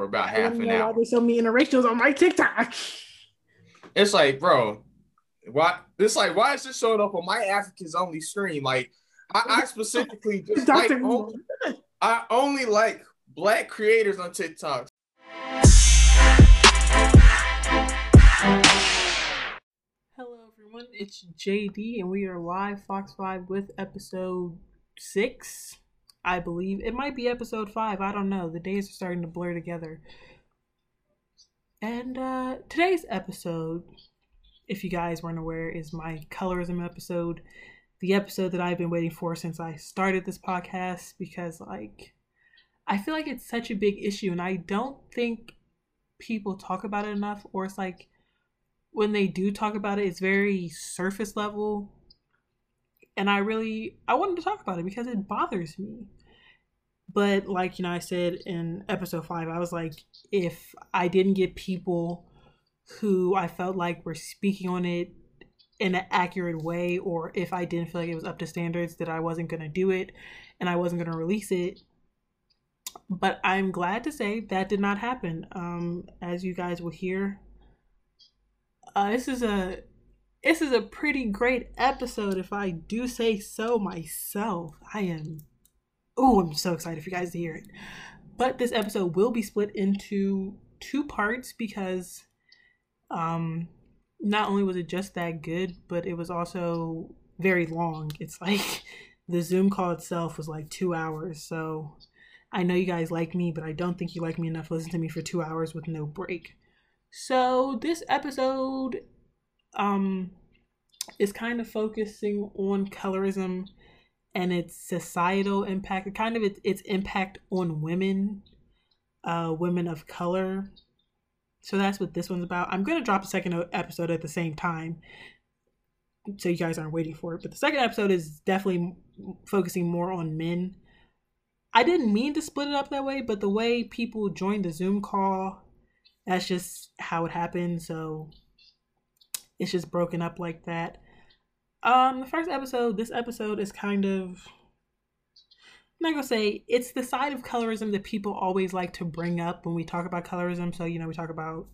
for about half an hour. There's so me interracials on my TikTok. It's like, bro, why? It's like, why is this showing up on my Africans only stream? Like, I, I specifically just like only, I only like black creators on TikTok. Hello, everyone. It's JD, and we are live Fox Five with episode six. I believe it might be episode five. I don't know. The days are starting to blur together. And uh, today's episode, if you guys weren't aware, is my colorism episode. The episode that I've been waiting for since I started this podcast because, like, I feel like it's such a big issue, and I don't think people talk about it enough, or it's like when they do talk about it, it's very surface level and I really I wanted to talk about it because it bothers me. But like you know, I said in episode five, I was like, if I didn't get people who I felt like were speaking on it in an accurate way, or if I didn't feel like it was up to standards, that I wasn't gonna do it and I wasn't gonna release it. But I'm glad to say that did not happen. Um, as you guys will hear, uh, this is a this is a pretty great episode, if I do say so myself. I am, oh, I'm so excited for you guys to hear it. But this episode will be split into two parts because, um, not only was it just that good, but it was also very long. It's like the Zoom call itself was like two hours. So I know you guys like me, but I don't think you like me enough to listen to me for two hours with no break. So this episode um is kind of focusing on colorism and its societal impact, kind of its, its impact on women, uh, women of color. So that's what this one's about. I'm gonna drop a second episode at the same time, so you guys aren't waiting for it. But the second episode is definitely focusing more on men. I didn't mean to split it up that way, but the way people joined the Zoom call, that's just how it happened. So it's just broken up like that. Um, the first episode, this episode is kind of I'm not gonna say it's the side of colorism that people always like to bring up when we talk about colorism. So, you know, we talk about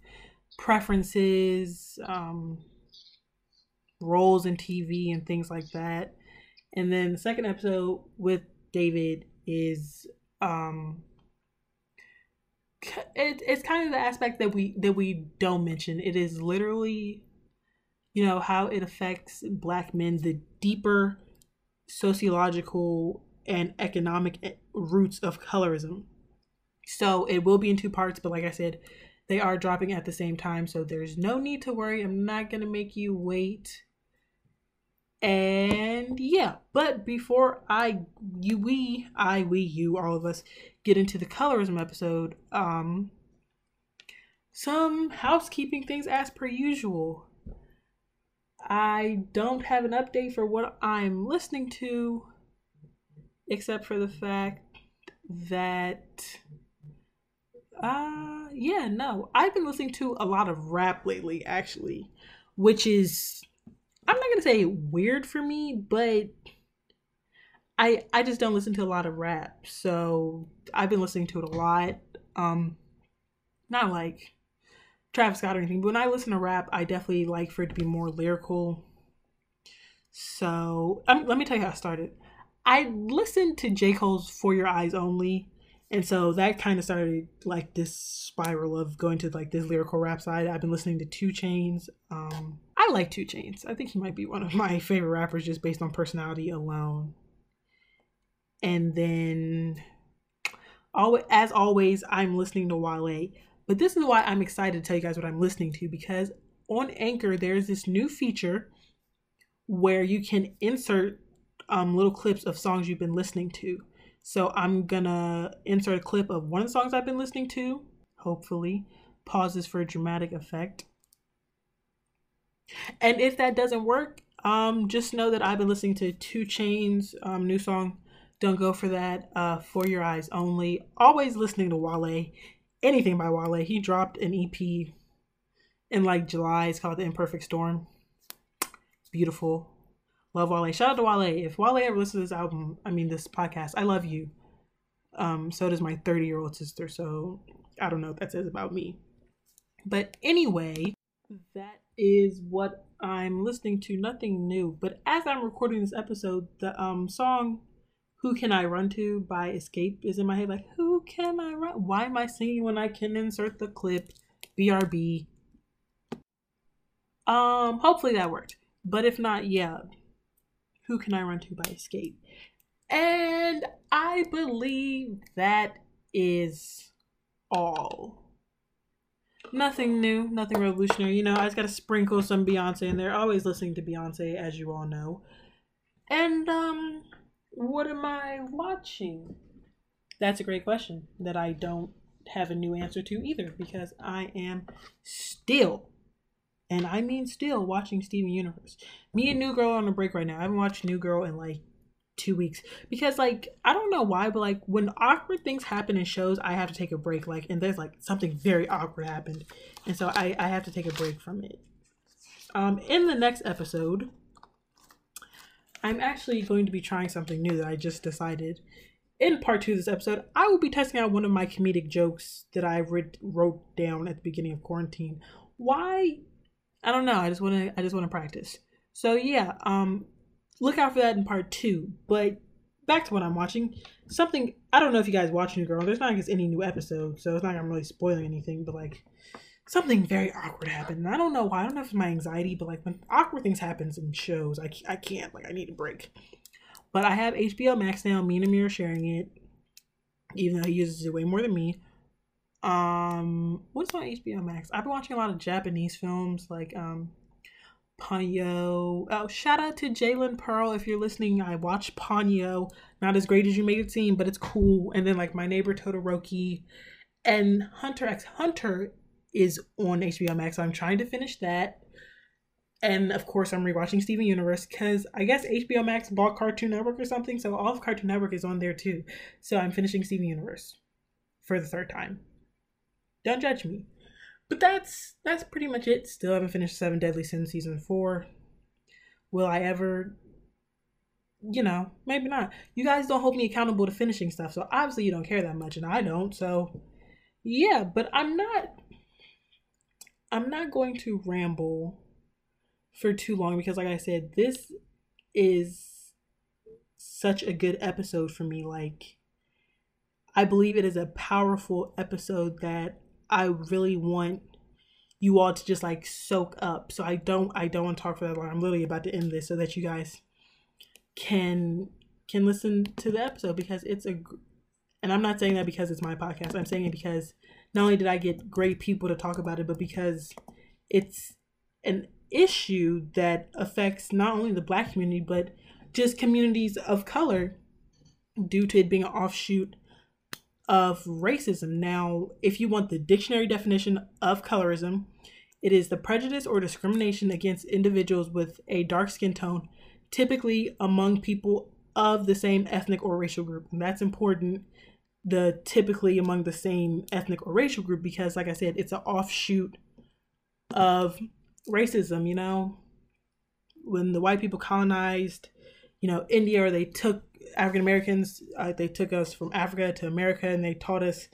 preferences, um, roles in TV and things like that. And then the second episode with David is um it, it's kind of the aspect that we that we don't mention. It is literally you know, how it affects black men, the deeper sociological and economic eh, roots of colorism. So it will be in two parts, but like I said, they are dropping at the same time, so there's no need to worry. I'm not gonna make you wait. And yeah, but before I you we I we you all of us get into the colorism episode, um some housekeeping things as per usual. I don't have an update for what I'm listening to, except for the fact that, uh, yeah, no, I've been listening to a lot of rap lately, actually, which is, I'm not gonna say weird for me, but I I just don't listen to a lot of rap, so I've been listening to it a lot. Um, not like Travis Scott or anything, but when I listen to rap, I definitely like for it to be more lyrical. So um, let me tell you how I started. I listened to J. Cole's For Your Eyes Only. And so that kind of started like this spiral of going to like this lyrical rap side. I've been listening to 2 Chainz. Um, I like 2 Chainz. I think he might be one of my favorite rappers just based on personality alone. And then, always, as always, I'm listening to Wale. But this is why I'm excited to tell you guys what I'm listening to because on Anchor, there's this new feature where you can insert um, little clips of songs you've been listening to. So I'm gonna insert a clip of one of the songs I've been listening to, hopefully, pauses for a dramatic effect. And if that doesn't work, um, just know that I've been listening to 2 Chainz um, new song, Don't Go For That, uh, For Your Eyes Only. Always listening to Wale anything by Wale. He dropped an EP in like July. It's called The Imperfect Storm. It's beautiful. Love Wale. Shout out to Wale. If Wale ever listens to this album, I mean this podcast, I love you. Um, so does my 30 year old sister. So I don't know what that says about me. But anyway, that is what I'm listening to. Nothing new. But as I'm recording this episode, the um song "Who Can I Run To" by Xscape is in my head. Like, who can I run? Why am I singing when I can insert the clip? BRB. Um, hopefully that worked. But if not, yeah. Who can I run to by Xscape? And I believe that is all. Nothing new, nothing revolutionary. You know, I just gotta sprinkle some Beyonce in there. Always listening to Beyonce, as you all know. And um, what am I watching? That's a great question that I don't have a new answer to either because I am still, and I mean still, watching Steven Universe. Me and New Girl on a break right now. I haven't watched New Girl in like two weeks because like I don't know why, but like when awkward things happen in shows, I have to take a break. Like and there's like something very awkward happened, and so I I have to take a break from it. Um, in the next episode, I'm actually going to be trying something new that I just decided. In part two of this episode, I will be testing out one of my comedic jokes that I read, wrote down at the beginning of quarantine. Why? I don't know. I just want to. I just want to practice. So yeah, um, look out for that in part two. But back to what I'm watching. Something I don't know if you guys watch New Girl. There's not like any new episode, so it's not like I'm really spoiling anything. But like something very awkward happened. And I don't know why. I don't know if it's my anxiety, but like when awkward things happens in shows, I I can't. Like I need a break. But I have HBO Max now. Me and Amir are sharing it, even though he uses it way more than me. Um, what's on HBO Max? I've been watching a lot of Japanese films, like um, Ponyo. Oh, shout out to Jalen Pearl if you're listening. I watched Ponyo. Not as great as you made it seem, but it's cool. And then like My Neighbor Totoroki and Hunter X Hunter is on HBO Max. So I'm trying to finish that. And of course, I'm rewatching Steven Universe because I guess HBO Max bought Cartoon Network or something. So all of Cartoon Network is on there too. So I'm finishing Steven Universe for the third time. Don't judge me. But that's that's pretty much it. Still haven't finished Seven Deadly Sins season four. Will I ever? You know, maybe not. You guys don't hold me accountable to finishing stuff, so obviously you don't care that much, and I don't. So, yeah, but I'm not. I'm not going to ramble for too long because, like I said, this is such a good episode for me. Like, I believe it is a powerful episode that I really want you all to just like soak up. So I don't I don't want to talk for that long. I'm literally about to end this so that you guys can can listen to the episode because it's a and I'm not saying that because it's my podcast. I'm saying it because not only did I get great people to talk about it, but because it's an issue that affects not only the black community but just communities of color due to it being an offshoot of racism. Now, if you want the dictionary definition of colorism, it is the prejudice or discrimination against individuals with a dark skin tone, typically among people of the same ethnic or racial group. And that's important, the typically among the same ethnic or racial group, because, like I said, it's an offshoot of racism, you know? When the white people colonized, you know, India, or they took African Americans, uh, they took us from Africa to America and they taught us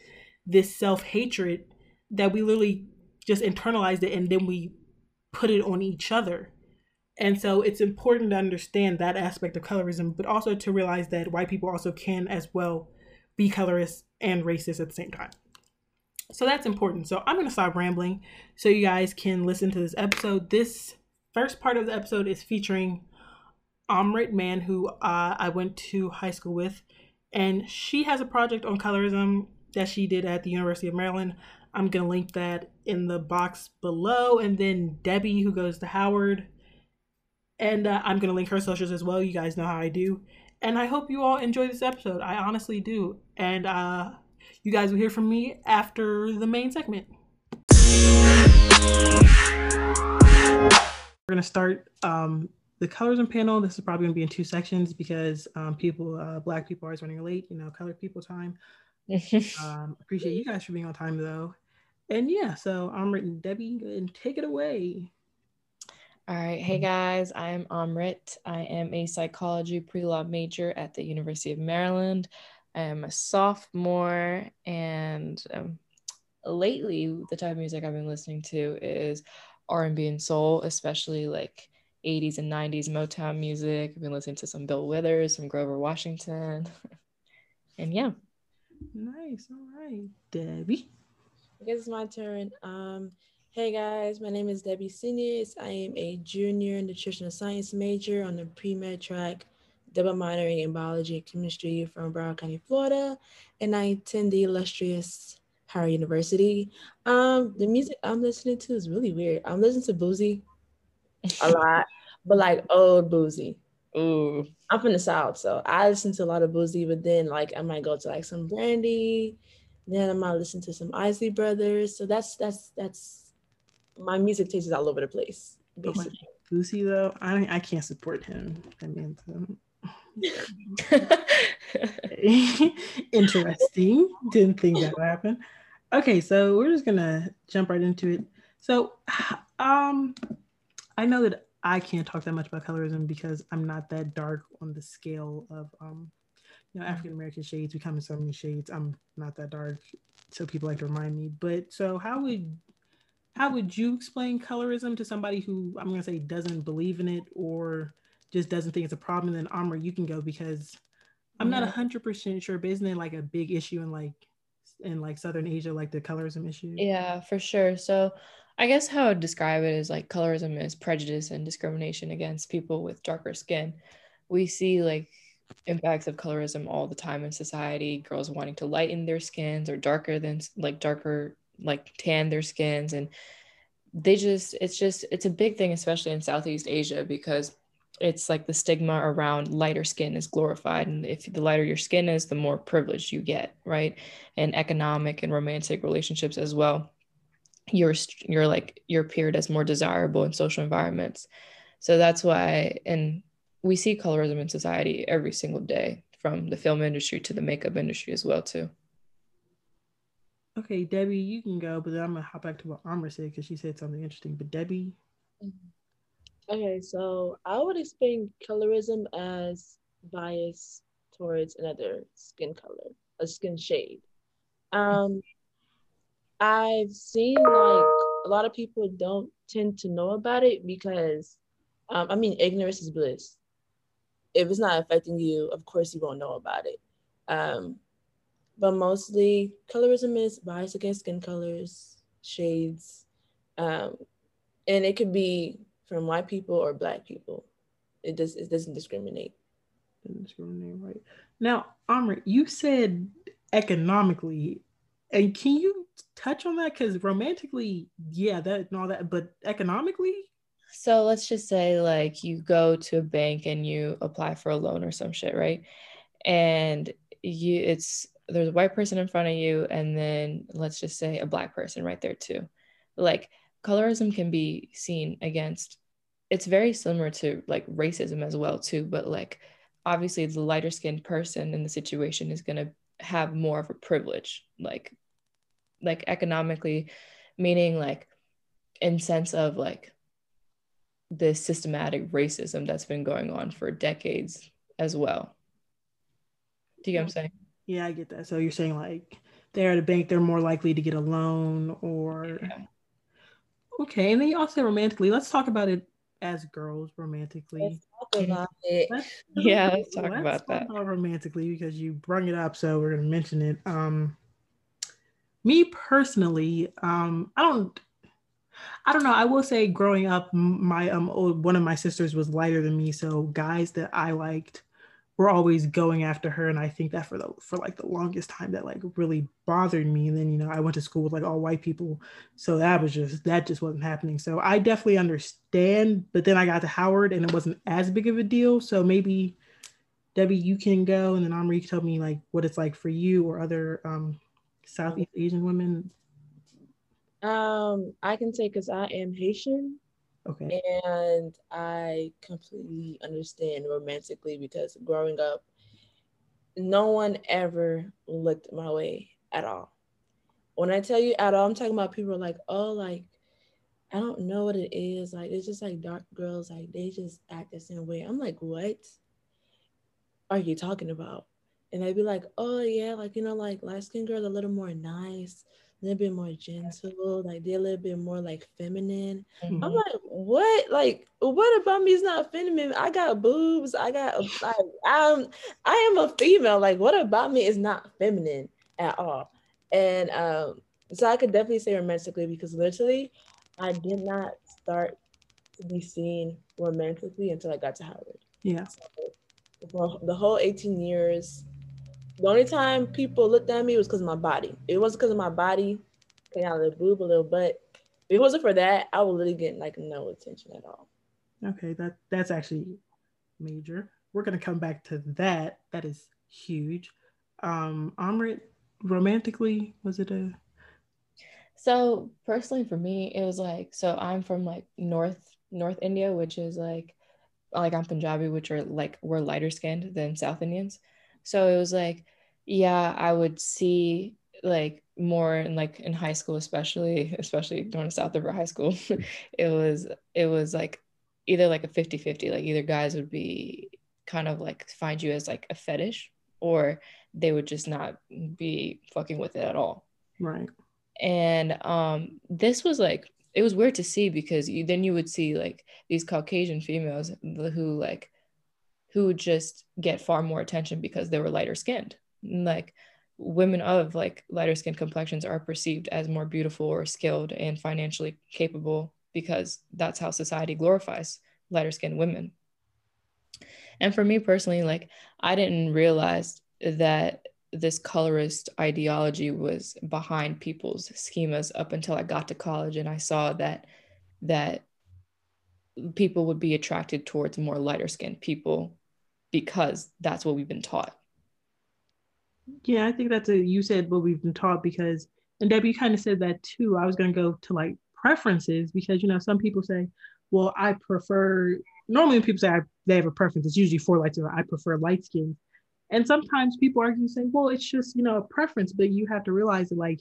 this self hatred that we literally just internalized it and then we put it on each other. And so it's important to understand that aspect of colorism, but also to realize that white people also can as well be colorist and racist at the same time. So that's important. So I'm going to stop rambling so you guys can listen to this episode. This first part of the episode is featuring Amrit Man, who uh, I went to high school with, and she has a project on colorism that she did at the University of Maryland. I'm gonna link that in the box below, and then Debbie, who goes to Howard, and uh, I'm gonna link her socials as well. You guys know how I do, and I hope you all enjoy this episode. I honestly do, and uh, you guys will hear from me after the main segment. We're gonna start um, the colorism panel, this is probably gonna be in two sections because um, people, uh, black people are always running late, you know, colored people time. um, appreciate you guys for being on time though. And yeah, so Amrit Debbie, and take it away. All right. Hey guys, I'm Amrit. I am a psychology pre law major at the University of Maryland. I am a sophomore and um, lately, the type of music I've been listening to is R&B and soul, especially like 80s and 90s Motown music. I've been listening to some Bill Withers, some Grover Washington. and yeah. Nice. All right. Debbie. I guess it's my turn. Um, hey guys, my name is Debbie Seniors. I am a junior nutritional science major on the pre-med track, double minoring in biology and chemistry from Broward County, Florida. And I attend the illustrious Howard University. Um, the music I'm listening to is really weird. I'm listening to Boosie a lot, but like old Boosie. Ooh. I'm from the South, so I listen to a lot of Boosie, but then like I might go to like some Brandy, then I might listen to some Isley Brothers. So that's that's that's my music taste is all over the place. Basically. Oh Boosie though, I I can't support him. I mean, interesting. Didn't think that would happen. Okay, so we're just gonna jump right into it. So, um, I know that I can't talk that much about colorism because I'm not that dark on the scale of um, you know, African American shades. We come in so many shades. I'm not that dark, so people like to remind me. But so, how would how would you explain colorism to somebody who I'm gonna say doesn't believe in it or just doesn't think it's a problem? And then Amr, you can go because I'm yeah. not hundred percent sure, but isn't it like a big issue in like in like Southern Asia, like the colorism issue? Yeah, for sure. So I guess how I would describe it is like colorism is prejudice and discrimination against people with darker skin. We see like impacts of colorism all the time in society girls wanting to lighten their skins or darker than like darker like tan their skins and they just it's just it's a big thing especially in southeast asia because it's like the stigma around lighter skin is glorified and if the lighter your skin is the more privilege you get right? And economic and romantic relationships as well. You're you're like you're appeared as more desirable in social environments. So that's why and we see colorism in society every single day from the film industry to the makeup industry as well too okay debbie you can go but then i'm gonna hop back to what amr said because she said something interesting but debbie okay so i would explain colorism as bias towards another skin color a skin shade um I've seen like a lot of people don't tend to know about it because, um, I mean, ignorance is bliss. If it's not affecting you, of course you won't know about it. Um, but mostly, colorism is bias against skin colors, shades, um, and it could be from white people or black people. It does it doesn't discriminate. Doesn't discriminate, right? Now, Amr, you said economically, and can you touch on that? Because romantically, yeah, that and all that, but economically. So let's just say like you go to a bank and you apply for a loan or some shit, right? And you it's there's a white person in front of you and then let's just say a black person right there too. Like colorism can be seen against it's very similar to like racism as well too, but like obviously the lighter skinned person in the situation is going to have more of a privilege like like economically meaning like in sense of like the systematic racism that's been going on for decades as well. Do you get what i'm mm-hmm. saying yeah i get that. So you're saying like they're at a bank they're more likely to get a loan or yeah. okay and then you also romantically let's talk about it as girls romantically. Let's talk about it. Let's, yeah let's talk let's about talk that. about romantically because you brought it up so we're going to mention it. Um me personally, um, I don't I don't know. I will say, growing up, my um one of my sisters was lighter than me, so guys that I liked were always going after her, and I think that for the for like the longest time that like really bothered me. And then you know I went to school with like all white people, so that was just that just wasn't happening. So I definitely understand, but then I got to Howard, and it wasn't as big of a deal. So maybe Debbie, you can go, and then Amri can tell me like what it's like for you or other um Southeast Asian women? Um, I can say because I am Haitian. Okay. And I completely understand romantically because growing up, no one ever looked my way at all. When I tell you at all, I'm talking about people like, oh, like, I don't know what it is. Like, it's just like dark girls, like, they just act the same way. I'm like, what are you talking about? and they'd be like, oh yeah, like you know, like light skinned girls a little more nice, a little bit more gentle, like they're a little bit more like feminine. Mhm. I'm like, what? Like, what about me is not feminine? I got boobs. I got like, I'm, I am a female. Like, what about me is not feminine at all? And um, so I could definitely say romantically because literally, I did not start to be seen romantically until I got to Howard. Yeah. Well, the whole 18 years, the only time people looked at me was because of my body. It wasn't because of my body, kind of a little boob, a little butt. If it wasn't for that, I would really get like no attention at all. Okay, that that's actually major. We're gonna come back to that. That is huge. Um, Amrit, romantically, was it a So personally for me, it was like so I'm from like North North India, which is like like I'm Punjabi, which are like we're lighter skinned than South Indians. So it was like, yeah, I would see like more in like in high school, especially especially going to South River High School. it was it was like either like a 50-50, like either guys would be kind of like find you as like a fetish or they would just not be fucking with it at all right? and um this was like it was weird to see because you then you would see like these caucasian females who like who just get far more attention because they were lighter skinned. Like women of like lighter skin complexions are perceived as more beautiful or skilled and financially capable because that's how society glorifies lighter skinned women. And for me personally like i didn't realize that this colorist ideology was behind people's schemas up until I got to college and I saw that that people would be attracted towards more lighter skinned people because that's what we've been taught. Yeah, I think that's a you said what we've been taught because and Debbie you kind of said that too. I was gonna go to like preferences because you know some people say, well, I prefer normally when people say I, they have a preference, it's usually for light skin. I prefer light skin. And sometimes people argue and say, well, it's just you know a preference, but you have to realize that like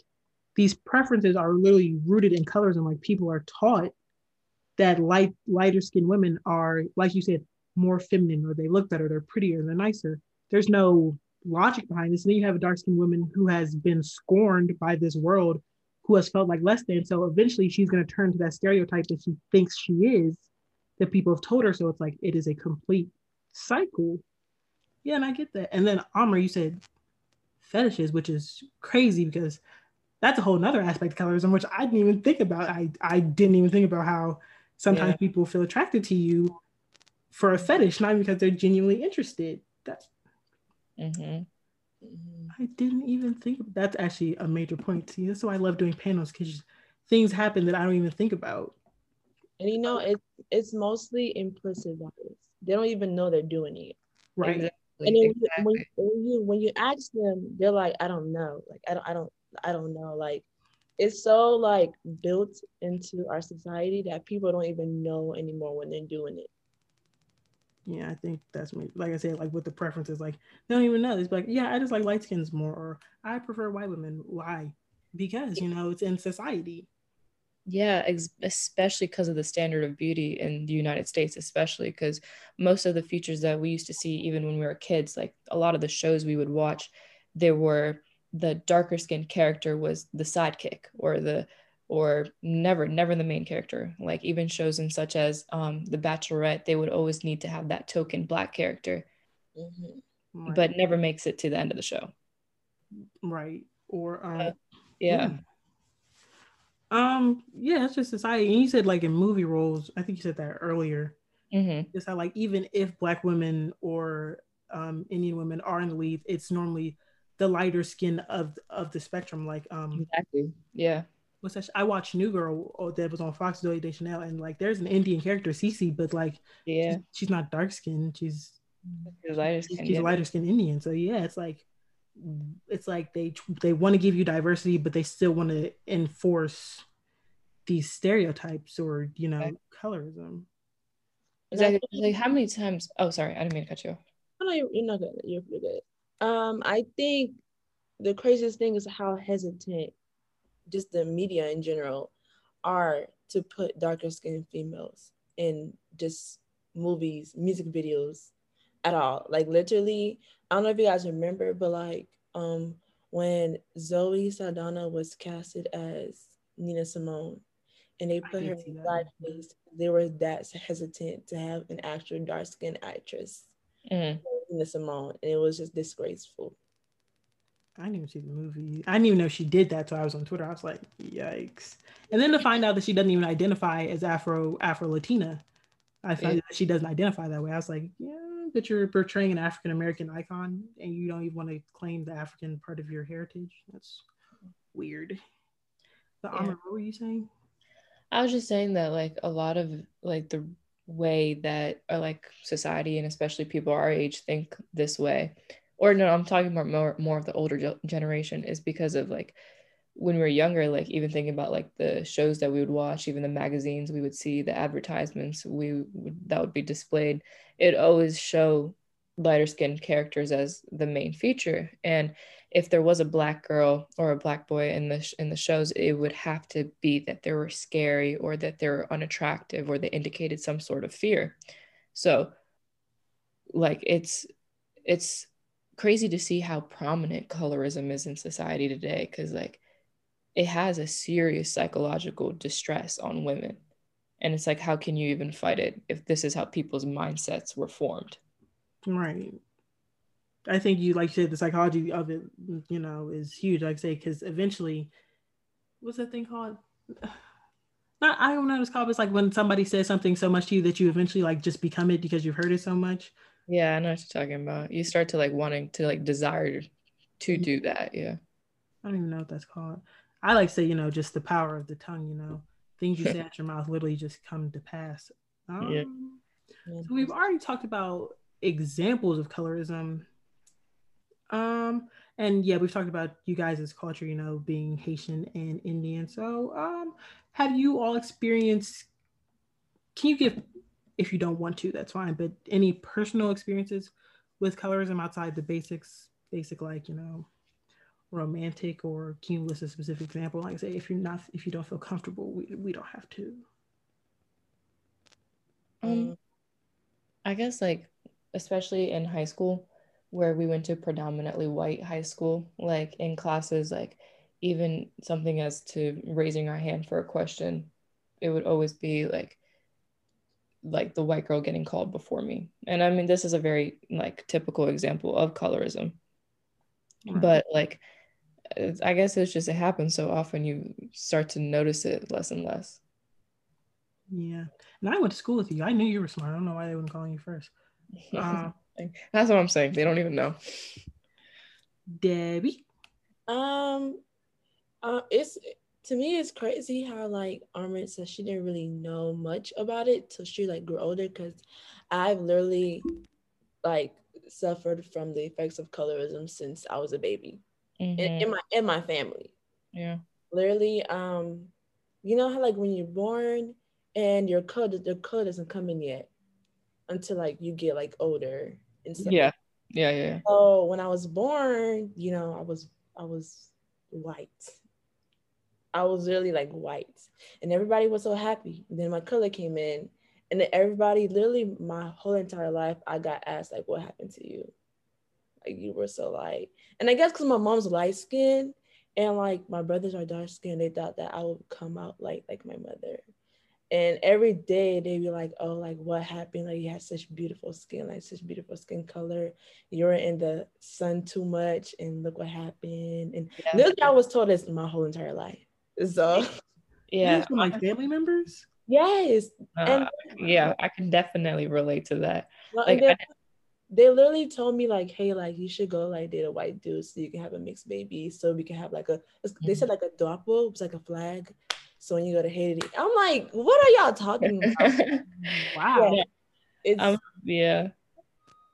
these preferences are literally rooted in colors and like people are taught that light lighter skinned women are like you said more feminine or they look better, they're prettier, they're nicer. There's no logic behind this. And then you have a dark skinned woman who has been scorned by this world, who has felt like less than. So eventually she's going to turn to that stereotype that she thinks she is, that people have told her. So it's like it is a complete cycle. Yeah, and I get that. And then Amr, you said fetishes, which is crazy because that's a whole nother aspect of colorism, which I didn't even think about. I, I didn't even think about how sometimes Yeah. people feel attracted to you for a fetish, not because they're genuinely interested. That's Mhm. Mhm. I didn't even think that's actually a major point. See, that's why I love doing panels because things happen that I don't even think about. And you know, it's it's mostly implicit bias. They don't even know they're doing it. Right. Exactly. And then when, exactly. you, when you when you ask them, they're like, I don't know. Like I don't I don't I don't know. Like it's so like built into our society that people don't even know anymore when they're doing it. Yeah, I think that's me. Like I said, like with the preferences, like they don't even know. It's like, yeah, I just like light skins more, or I prefer white women. Why? Because you know it's in society. Yeah, ex- especially because of the standard of beauty in the United States, especially because most of the features that we used to see, even when we were kids, like a lot of the shows we would watch, there were the darker skinned character was the sidekick or the or never never the main character like even shows in such as um the bachelorette they would always need to have that token black character Mhm. Right. but never makes it to the end of the show right or um, Uh, yeah Um, yeah, it's just society. And you said like in movie roles, I think you said that earlier. hmm It's how like even if black women or um Indian women are in the lead, it's normally the lighter skin of of the spectrum. Like um exactly yeah what's that? sh- I watched New Girl oh, that was on Fox Zooey Deschanel, and like there's an Indian character, Cece, but like yeah she's, she's not dark skinned. She's She's lighter she's, skinned, she's yeah. lighter skinned Indian. So yeah, it's like it's like they they want to give you diversity, but they still want to enforce these stereotypes or you know Okay. colorism. Exactly. Like how many times? Oh, sorry, I didn't mean to cut you off. Oh, no, you're, you're not good. You're good. Um, I think the craziest thing is how hesitant just the media in general are to put darker skinned females in just movies, music videos at all. Like literally, I don't know if you guys remember, but like um when Zoe Saldana was casted as Nina Simone and they put her in blackface, they were that hesitant to have an actual dark skinned actress, mm-hmm. Nina Simone, and it was just disgraceful. I didn't even see the movie. I didn't even know she did that. So I was on Twitter. I was like, yikes. And then to find out that she doesn't even identify as Afro Afro Latina, I found that she doesn't identify that way. I was like, yeah, that you're portraying an African American icon and you don't even want to claim the African part of your heritage. That's weird. The yeah. Amr, what were you saying? I was just saying that like a lot of like the way that uh, like society and especially people our age think this way or no i'm talking about more more of the older generation is because of like when we were younger like even thinking about like the shows that we would watch even the magazines we would see the advertisements we would that would be displayed it always show lighter skinned characters as the main feature. And if there was a black girl or a black boy in the in the shows it would have to be that they were scary or that they were unattractive or they indicated some sort of fear. So like it's it's crazy to see how prominent colorism is in society today because like it has a serious psychological distress on women. And it's like how can you even fight it if this is how people's mindsets were formed? Right. I think you like said the psychology of it you know is huge like I say because eventually what's that thing called? Not i don't know what it's called it's like when somebody says something so much to you that you eventually like just become it because you've heard it so much yeah, I know what you're talking about. You start to like wanting to like desire to do that. Yeah. I don't even know what that's called. I like to say, you know, just the power of the tongue, you know, things you say out your mouth literally just come to pass. Um, yeah. So we've already talked about examples of colorism. Um, and yeah, we've talked about you guys' culture, you know, being Haitian and Indian. So, um, have you all experienced? Can you give if you don't want to, that's fine. But any personal experiences with colorism outside the basics, basic like you know, romantic or can you list a specific example? Like I say, if you're not, if you don't feel comfortable, we we don't have to. Um, I guess like especially in high school, where we went to predominantly white high school, like in classes, like even something as to raising our hand for a question, it would always be like like the white girl getting called before me. And I mean, this is a very like typical example of colorism. Right. But like, I guess it's just it happens so often you start to notice it less and less. Yeah, and I went to school with you. I knew you were smart. I don't know why they wouldn't call you first. Uh, That's what I'm saying. They don't even know. Debbie. Um, uh, it's to me it's crazy how like Armand said she didn't really know much about it till she like grew older because I've literally like suffered from the effects of colorism since I was a baby mm-hmm. in, in, my in my family. Yeah. Literally, um, you know how like when you're born and your code the code doesn't come in yet until like you get like older and stuff. Yeah. Yeah, yeah. So when I was born, you know, I was I was white I was really like white, and everybody was so happy. And then my color came in, and then everybody, literally, my whole entire life, I got asked like, "What happened to you? Like you were so light." And I guess because my mom's light skinned and like my brothers are dark skinned, they thought that I would come out like like my mother. And every day they'd be like, "Oh, like what happened? Like you had such beautiful skin, like such beautiful skin color. You were in the sun too much, and look what happened." And yeah. literally, I was told this my whole entire life. So yeah, from like family members. Yes, uh, and yeah, I can definitely relate to that. Well, like, they, they literally told me like, hey, like you should go like date a white dude so you can have a mixed baby, so we can have like a. They said like a doppel, it's like a flag. So when you go to Haiti, I'm like, what are y'all talking about? wow. Yeah. It's, um, yeah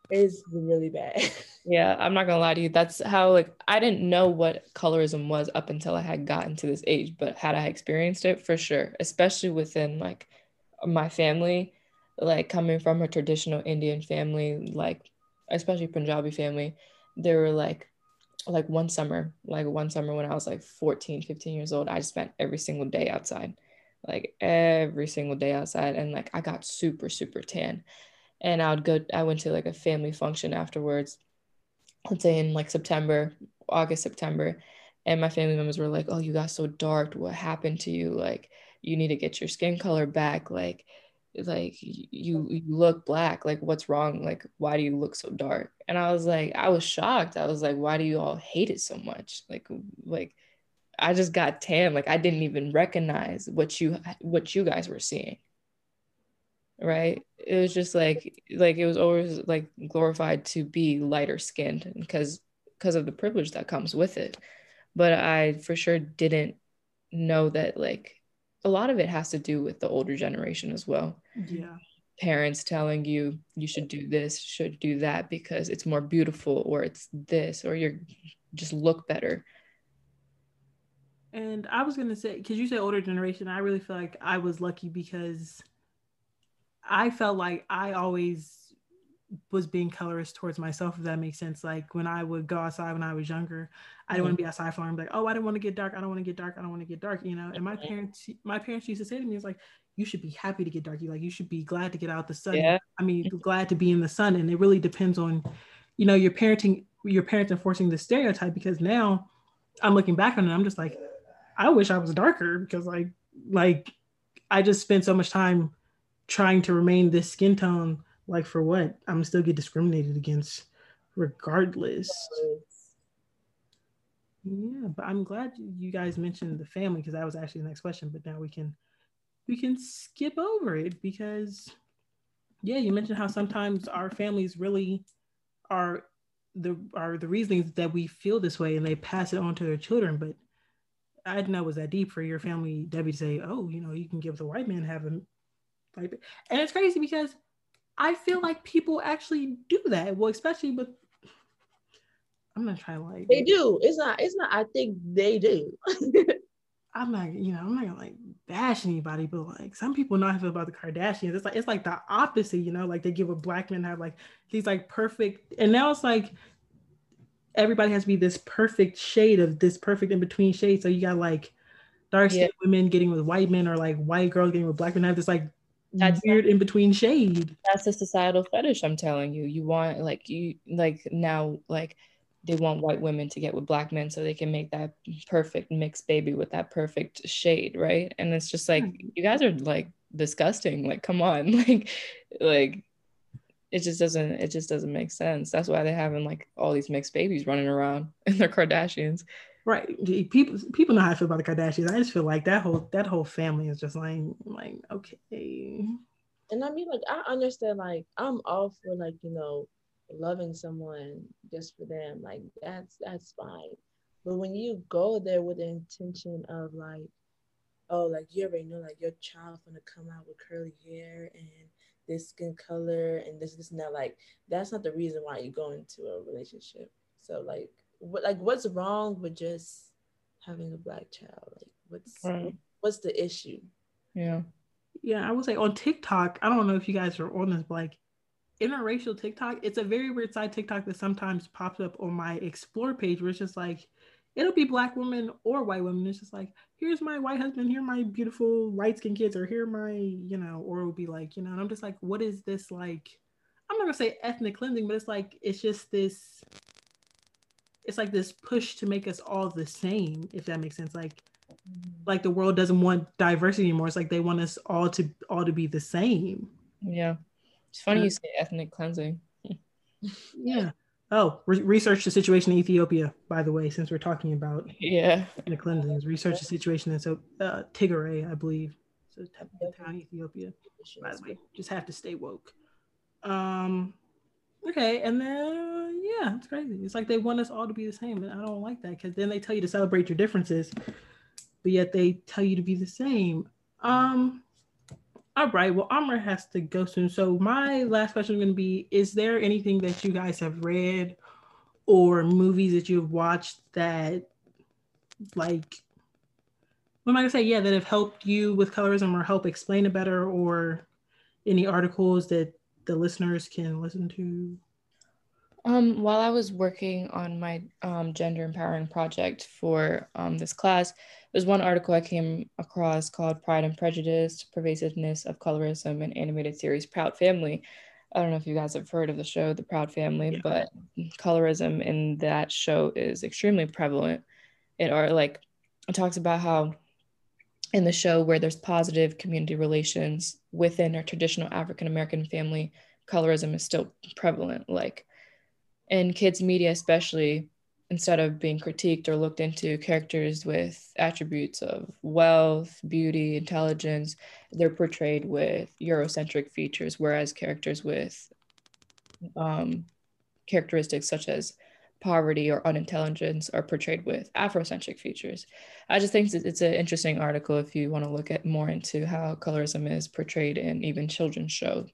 is really bad. yeah, I'm not gonna lie to you. That's how like I didn't know what colorism was up until I had gotten to this age, but had I experienced it for sure, especially within like my family, like coming from a traditional Indian family, like especially Punjabi family, there were like like one summer, like one summer when I was like 14, 15 years old, I spent every single day outside. Like every single day outside and like I got super super tan and I would go I went to like a family function afterwards let's say in like September August, September, and my family members were like, "Oh, you got so dark. What happened to you? Like, you need to get your skin color back. Like, like you you look black. Like, what's wrong? Like, why do you look so dark?" And I was like, I was shocked. I was like, "Why do you all hate it so much? Like, like." I just got tan. Like I didn't even recognize what you what you guys were seeing. Right? It was just like like it was always like glorified to be lighter skinned because because of the privilege that comes with it. But I for sure didn't know that like a lot of it has to do with the older generation as well. Yeah. Parents telling you you should do this, should do that because it's more beautiful or it's this or you're just look better and I was gonna say, because you say older generation, I really feel like I was lucky because I felt like I always was being colorist towards myself, if that makes sense. Like when I would go outside when I was younger, I didn't mm-hmm. want to be outside for long. Like, oh, I don't want to get dark. I don't want to get dark. I don't want to get dark. You know. And my parents, my parents used to say to me, "It's like you should be happy to get dark. You like you should be glad to get out the sun. Yeah. I mean, glad to be in the sun. And it really depends on, you know, your parenting, your parents enforcing the stereotype. Because now, I'm looking back on it, I'm just like, I wish I was darker because like like I just spent so much time trying to remain this skin tone. Like for what? I'm still get discriminated against regardless. Yeah, but I'm glad you guys mentioned the family because that was actually the next question. But now we can we can skip over it because yeah, you mentioned how sometimes our families really are the are the reasons that we feel this way and they pass it on to their children. But I didn't know it was that deep for your family, Debbie, to say, oh, you know, you can give the white man have him. Like, and it's crazy because I feel like people actually do that. Well, especially with, I'm not trying to like. They do. It's not, it's not, I think they do. I'm not, you know, I'm not gonna like bash anybody, but like some people know how I feel about the Kardashians. It's like it's like the opposite, you know, like they give a black man have like these like perfect, and now it's like everybody has to be this perfect shade of this perfect in between shade. So you got like dark skinned yeah. women getting with white men or like white girls getting with black men have this like that's weird in between shade. That's a societal fetish, I'm telling you. You want like you like now like they want white women to get with black men so they can make that perfect mixed baby with that perfect shade, right? And it's just like hmm. you guys are like disgusting. Like, come on. Like like it just doesn't it just doesn't make sense. That's why they're having like all these mixed babies running around and they're Kardashians. Right. People people know how I feel about the Kardashians. I just feel like that whole that whole family is just like like okay. And I mean like I understand like I'm all for like, you know, loving someone just for them. Like that's that's fine. But when you go there with the intention of like, oh, like you already know like your child's gonna come out with curly hair and this skin color and this and that like that's not the reason why you go into a relationship so like what like what's wrong with just having a black child like what's right. what's the issue yeah yeah i would say on tiktok i don't know if you guys are on this but like interracial tiktok it's a very weird side tiktok that sometimes pops up on my explore page where it's just like it'll be black women or white women. It's just like, here's my white husband, here my beautiful light skinned kids, or here my, you know, or it'll be like, you know, and I'm just like, what is this like? I'm not gonna say ethnic cleansing, but it's like it's just this it's like this push to make us all the same, if that makes sense. Like like the world doesn't want diversity anymore. It's like they want us all to all to be the same. Yeah. It's funny you say ethnic cleansing. yeah. Oh, re- research the situation in Ethiopia, by the way, since we're talking about yeah the cleansings. Research the situation in so uh, Tigray, I believe, so town Ethiopia. By the way, just have to stay woke. Um, okay, and then yeah, it's crazy. It's like they want us all to be the same, and I don't like that because then they tell you to celebrate your differences, but yet they tell you to be the same. Um, all right. Well, Amr has to go soon. So my last question is going to be: Is there anything that you guys have read or movies that you've watched that, like, what am I gonna say? Yeah, that have helped you with colorism or help explain it better, or any articles that the listeners can listen to? Um, while I was working on my um, gender empowering project for um, this class, there's one article I came across called Pride and Prejudice, Pervasiveness of Colorism in Animated Series Proud Family. I don't know if you guys have heard of the show The Proud Family, Yeah. but colorism in that show is extremely prevalent. It are like it talks about how in the show where there's positive community relations within a traditional African American family, colorism is still prevalent. Like in kids' media, especially, instead of being critiqued or looked into, characters with attributes of wealth, beauty, intelligence, they're portrayed with Eurocentric features, whereas characters with um, characteristics such as poverty or unintelligence are portrayed with Afrocentric features. I just think it's an interesting article if you want to look at more into how colorism is portrayed in even children's shows.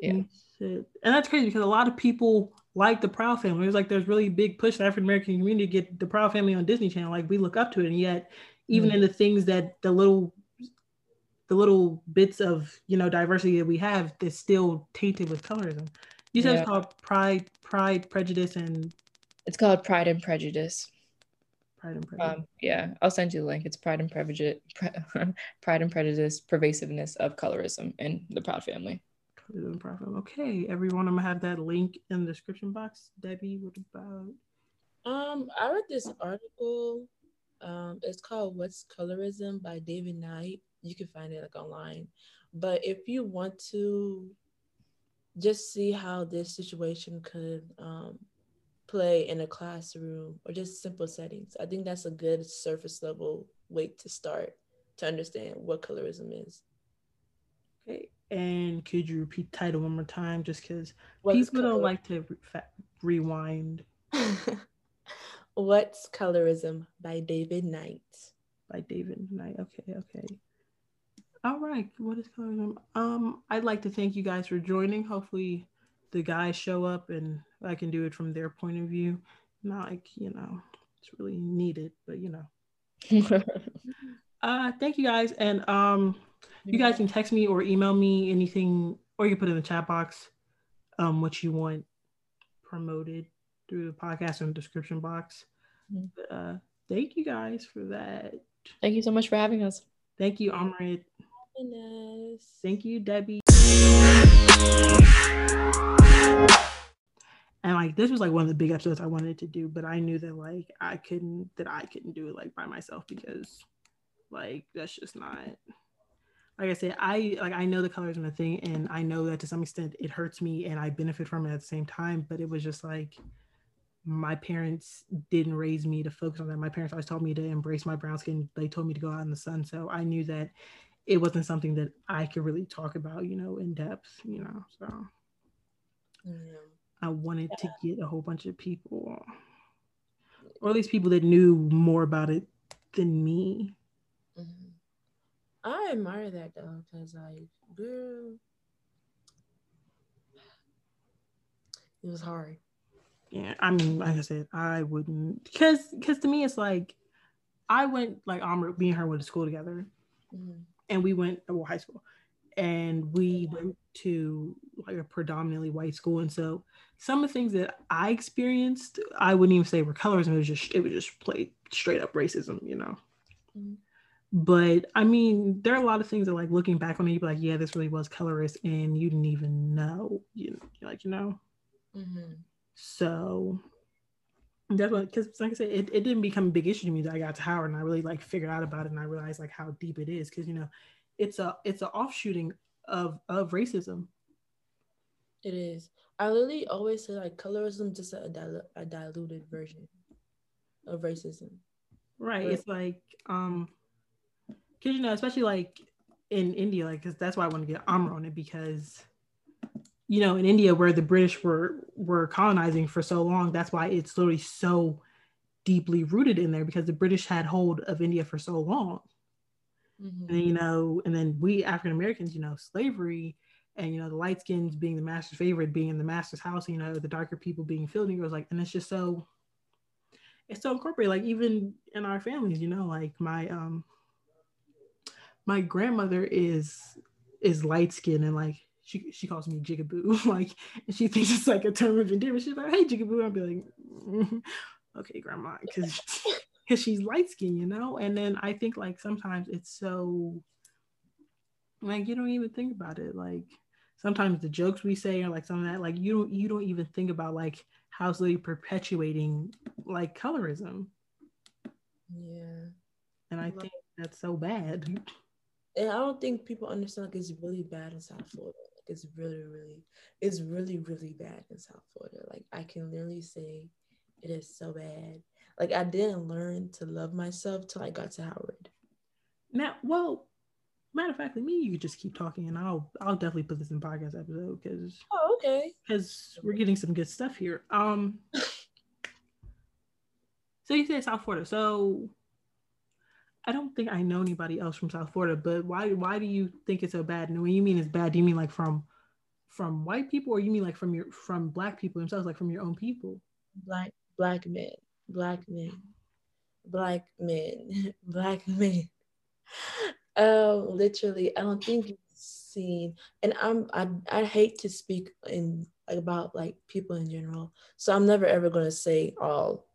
Yeah. Shit. And that's crazy because a lot of people like the Proud Family. It's like there's really big push in the African American community to get the Proud Family on Disney Channel. Like we look up to it, and yet even Mhm. in the things that the little the little bits of you know diversity that we have that's still tainted with colorism. You said Yeah. it's called Pride, Pride, Prejudice, and It's called Pride and Prejudice. Pride and Prejudice. Um, yeah, I'll send you the link. It's Pride and Prejudice, Pride and Prejudice, pervasiveness of colorism in the Proud Family. Proud Okay, everyone, I'm gonna have that link in the description box. Debbie, what about? Um, I read this article. Um, it's called "What's Colorism" by David Knight. You can find it like online. But if you want to just see how this situation could um, play in a classroom or just simple settings, I think that's a good surface level way to start to understand what colorism is. Okay, and could you repeat the title one more time, just because people don't like to re- fa- rewind What's Colorism by David Knight. by David Knight. Okay, okay. All right, what is colorism? Um, I'd like to thank you guys for joining. Hopefully, the guys show up and I can do it from their point of view. Not like you know, it's really needed, but you know. Uh, thank you guys, and um, you guys can text me or email me anything, or you can put in the chat box, um, what you want promoted through the podcast in the description box. Mhm. But, uh, thank you guys for that. Thank you so much for having us. Thank you, Amrit. Goodness. Thank you, Debbie. And like this was like one of the big episodes I wanted to do, but I knew that like I couldn't that I couldn't do it like by myself because like that's just not like I said, I like I know the colors and the thing, and I know that to some extent it hurts me and I benefit from it at the same time. But it was just like my parents didn't raise me to focus on that. My parents always told me to embrace my brown skin. They told me to go out in the sun. So I knew that it wasn't something that I could really talk about, you know, in depth, you know. So Yeah. I wanted to get a whole bunch of people, or at least people that knew more about it than me. Mhm. I admire that though, because like, girl, it was hard. Yeah, I mean, like I said, I wouldn't, because because to me it's like I went like Amr, me and her went to school together, Mhm. and we went well high school, and we went to like a predominantly white school, and so some of the things that I experienced, I wouldn't even say were colorism. It was just it was just play straight up racism, you know. Mhm. But I mean, there are a lot of things that like looking back on it, you'd be like, yeah, this really was colorist, and you didn't even know, you like you know. Mhm. So that's what, because like I said, it, it didn't become a big issue to me that I got to Howard and I really like figured out about it and I realized like how deep it is because you know, it's a it's a offshooting of of racism. It is. I literally always say like colorism just a, dil- a diluted version of racism. Right. Right. It's like um, because you know, especially like in India, like because that's why I want to get Amr on it because you know in India where the British were were colonizing for so long, that's why it's literally so deeply rooted in there because the British had hold of India for so long. Mhm. and then, you know, and then we African Americans, you know, slavery and you know the light skins being the master's favorite, being in the master's house, you know, the darker people being field negroes, like, and it's just so it's so incorporated, like even in our families, you know, like my um my grandmother is is light skinned and like she she calls me jigaboo, like and she thinks it's like a term of endearment. She's like, hey jigaboo, I'll be like, "Mm, okay, grandma, because because she's light skinned, you know? And then I think like sometimes it's so like you don't even think about it. Like sometimes the jokes we say are like some of that like you don't you don't even think about like how's really perpetuating like colorism. Yeah. And I think that's so bad. And I don't think people understand like it's really bad in South Florida. Like it's really, really, it's really, really bad in South Florida. Like I can literally say it is so bad. Like I didn't learn to love myself till I got to Howard. Now, well, matter of fact, me you just keep talking, and I'll I'll definitely put this in podcast episode because oh okay because we're getting some good stuff here. Um, so you say South Florida, so I don't think I know anybody else from South Florida, but why why do you think it's so bad? And when you mean it's bad, do you mean like from from white people, or you mean like from your from black people themselves, like from your own people? Black black men, black men, black men, black men. Um, literally, I don't think you've seen, and I'm I I hate to speak in about like people in general, so I'm never ever gonna say all.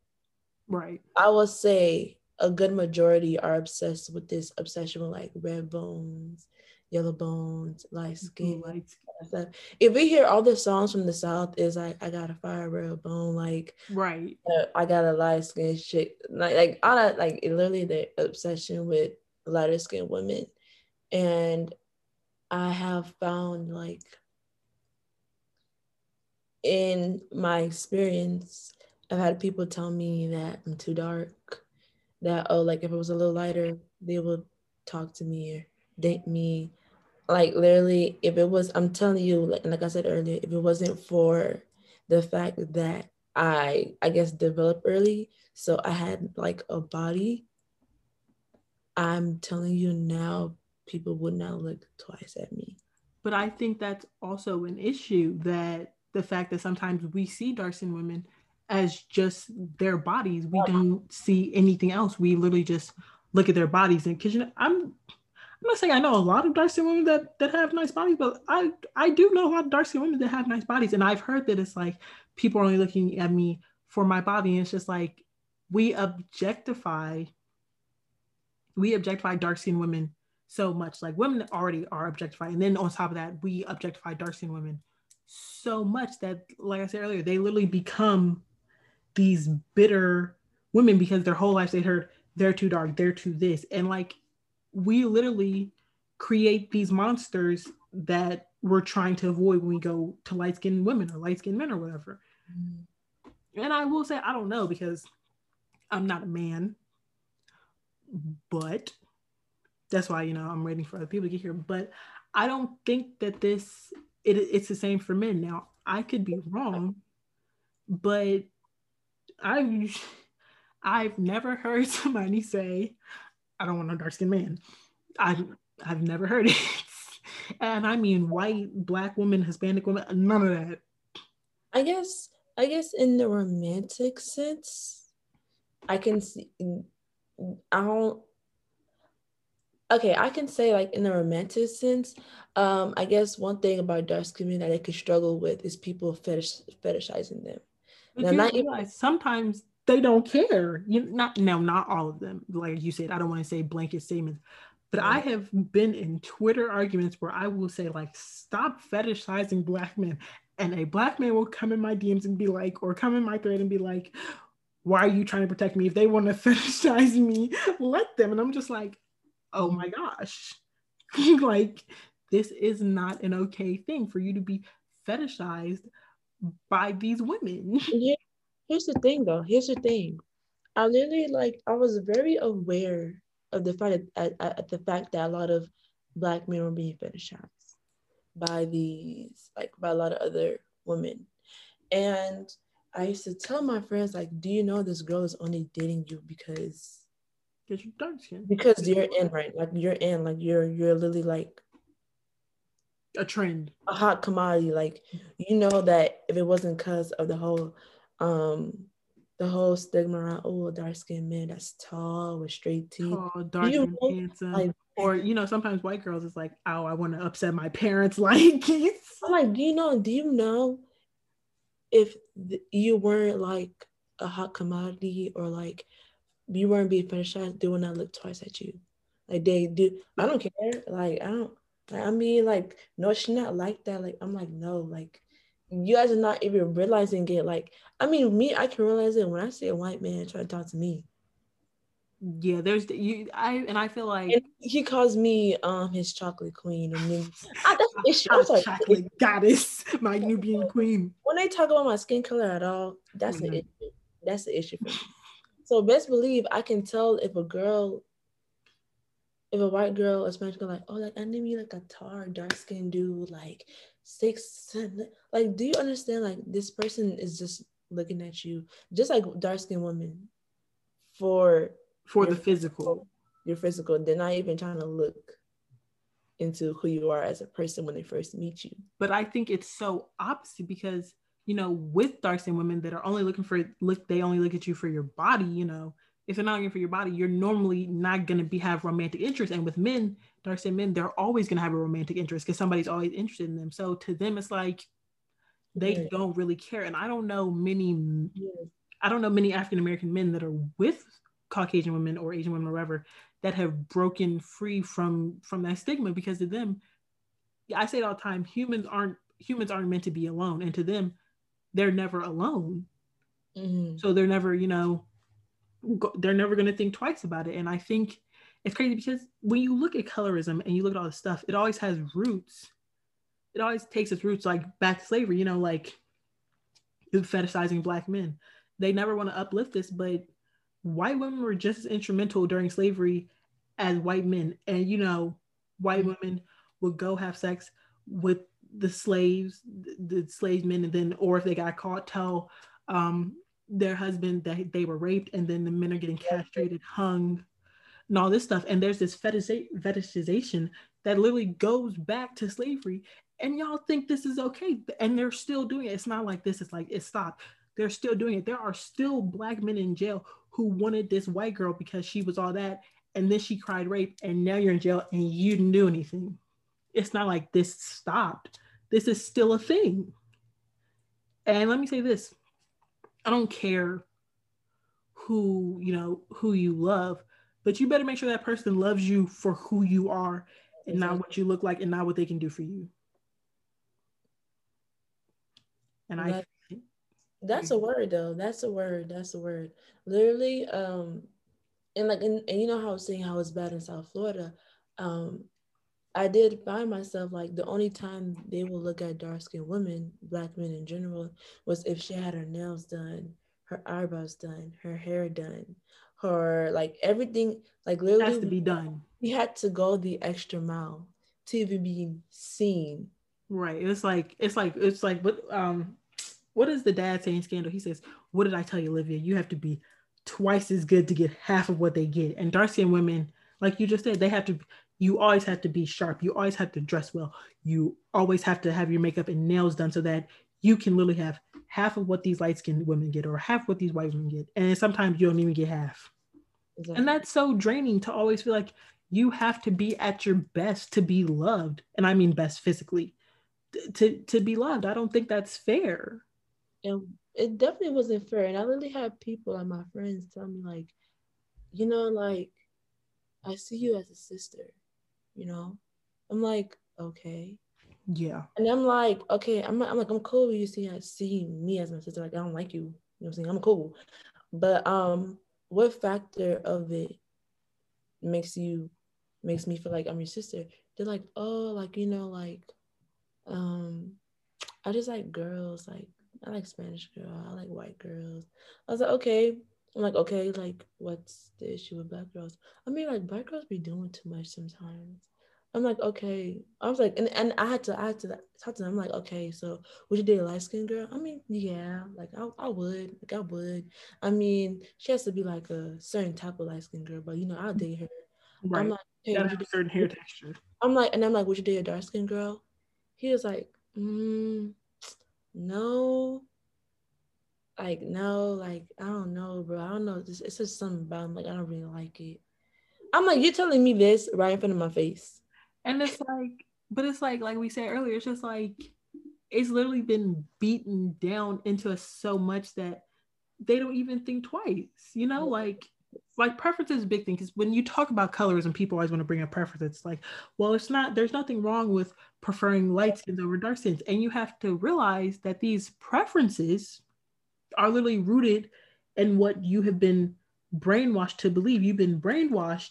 Right. I will say a good majority are obsessed with this obsession with like red bones, yellow bones, light skin, light stuff. If we hear all the songs from the South, is like I got a fire red bone, like right, uh, I got a light skin shit, like like all that, like literally the obsession with lighter skinned women. And I have found like in my experience, I've had people tell me that I'm too dark, that oh, like if it was a little lighter, they would talk to me or date me. Like literally, if it was, I'm telling you, like, like I said earlier, if it wasn't for the fact that I I guess developed early, so I had like a body I'm telling you now, people would not look twice at me. But I think that's also an issue that the fact that sometimes we see skinned women as just their bodies. We don't see anything else. We literally just look at their bodies. And because you know, I'm I'm not saying I know a lot of dark skinned women that that have nice bodies, but I I do know a lot of dark skinned women that have nice bodies. And I've heard that it's like people are only looking at me for my body. And it's just like we objectify we objectify dark skinned women so much. Like women already are objectified. And then on top of that, we objectify dark skinned women so much that, like I said earlier, they literally become these bitter women because their whole lives they heard they're too dark, they're too this. And like we literally create these monsters that we're trying to avoid when we go to light skinned women or light skinned men or whatever. Mm-hmm. And I will say, I don't know because I'm not a man but that's why you know I'm waiting for other people to get here. But I don't think that this it, it's the same for men. Now I could be wrong, but I've I've never heard somebody say I don't want no dark skinned man. I I've never heard it, and I mean white, black woman, Hispanic woman, none of that. I guess I guess in the romantic sense, I can see I don't okay, I can say like in the romantic sense, um, I guess one thing about dark skin men that they could struggle with is people fetish fetishizing them. Now, not even, sometimes they don't care. You not no, not all of them. Like you said, I don't want to say blanket statements, but I have been in Twitter arguments where I will say like, stop fetishizing black men, and a black man will come in my DMs and be like, or come in my thread and be like, why are you trying to protect me? If they want to fetishize me, let them. And I'm just like, oh my gosh. like, this is not an okay thing for you to be fetishized by these women. Yeah. Here's the thing though. Here's the thing. I literally like I was very aware of the fact that, at, the fact that a lot of black men were being fetishized by these like by a lot of other women. And I used to tell my friends, like, do you know this girl is only dating you because because you're dark skin. Because you're in, right? Like you're in, like you're you're literally like a trend. A hot commodity. Like you know that if it wasn't because of the whole um the whole stigma around oh dark skinned man that's tall with straight teeth. Tall, dark and handsome. Like, or you know, sometimes white girls is like, oh, I want to upset my parents. Like, I'm like, do you know? Do you know if th- you weren't like a hot commodity or like you weren't being fetishized, they would not look twice at you. Like they do. I don't care. Like I don't. I mean, like, no, she's not like that. Like, I'm like, no, like, you guys are not even realizing it. Like, I mean, me, I can realize it when I see a white man try to talk to me. Yeah, there's you. I and I feel like and he calls me um his chocolate queen, and then I, that's the issue. I'm sorry. chocolate goddess, my Nubian queen. When they talk about my skin color at all, that's mm-hmm. the issue. That's the issue for me. So best believe I can tell if a girl, if a white girl, a Spanish girl, like, oh, like I need you like a tar, dark skinned dude, like six, seven. Like, do you understand? Like, this person is just looking at you, just like dark skinned women, for for the physical. Your physical. They're not even trying to look into who you are as a person when they first meet you. But I think it's so opposite because you know, with dark skinned women that are only looking for look, they only look at you for your body, you know. If they're not looking for your body, you're normally not gonna be have romantic interest. And with men, dark skin men, they're always gonna have a romantic interest because somebody's always interested in them. So to them, it's like they yeah. don't really care. And I don't know many yeah. I don't know many African American men that are with Caucasian women or Asian women or whatever that have broken free from from that stigma because to them, I say it all the time, humans aren't humans aren't meant to be alone. And to them, they're never alone. Mm-hmm. So they're never, you know, go, they're never going to think twice about it. And I think it's crazy because when you look at colorism and you look at all this stuff, it always has roots. It always takes its roots like back to slavery, you know, like fetishizing black men. They never want to uplift this, but white women were just as instrumental during slavery as white men. And, you know, white mm-hmm. women would go have sex with the slaves, the, the slave men, and then, or if they got caught, tell um, their husband that they were raped, and then the men are getting castrated, hung, and all this stuff. And there's this fetishization that literally goes back to slavery. And y'all think this is okay, and they're still doing it. It's not like this. It's like it stopped. They're still doing it. There are still black men in jail who wanted this white girl because she was all that, and then she cried rape, and now you're in jail and you didn't do anything. It's not like this stopped this is still a thing. And let me say this I don't care who, you know, who you love, but you better make sure that person loves you for who you are and not what you look like and not what they can do for you. And I that's a word though. That's a word. That's a word. Literally, um, and like and, and you know how I was saying how it's bad in South Florida. Um, I did find myself like the only time they will look at dark skinned women, black men in general, was if she had her nails done, her eyebrows done, her hair done, her like everything, like literally has to be done. We had to go the extra mile to even be seen. Right. It's like it's like it's like what um what is the dad saying scandal? He says, What did I tell you, Olivia? You have to be twice as good to get half of what they get. And dark skinned women, like you just said, they have to you always have to be sharp. You always have to dress well. You always have to have your makeup and nails done so that you can literally have half of what these light skinned women get or half what these white women get. And sometimes you don't even get half. Exactly. And that's so draining to always feel like you have to be at your best to be loved. And I mean best physically. To to be loved. I don't think that's fair. And it definitely wasn't fair. And I literally had people like my friends tell me like, you know, like I see you as a sister you know? I'm like, okay. Yeah. And I'm like, okay, I'm, I'm like, I'm cool with you seeing, seeing me as my sister. Like, I don't like you. You know what I'm saying? I'm cool. But um, what factor of it makes you, makes me feel like I'm your sister? They're like, oh, like, you know, like, um, I just like girls. Like, I like Spanish girl. I like white girls. I was like, okay. I'm like, okay, like, what's the issue with black girls? I mean, like, black girls be doing too much sometimes. I'm like, okay. I was like, and, and I had to, I had to talk to them. I'm like, okay, so would you date a light skinned girl? I mean, yeah, like I, I would, like I would. I mean, she has to be like a certain type of light skinned girl, but you know, I'll date her. Right. I'm like, hey, gotta have certain hair texture. I'm like, and I'm like, would you date a dark skinned girl? He was like, mm, no like no, like I don't know, bro. I don't know. It's, it's just something about him. Like I don't really like it. I'm like, you're telling me this right in front of my face. And it's like, but it's like, like we said earlier, it's just like it's literally been beaten down into us so much that they don't even think twice. You know, like like preference is a big thing because when you talk about colors and people always want to bring up preference, it's like, well, it's not. There's nothing wrong with preferring light skins over dark skins, and you have to realize that these preferences are literally rooted in what you have been brainwashed to believe. You've been brainwashed.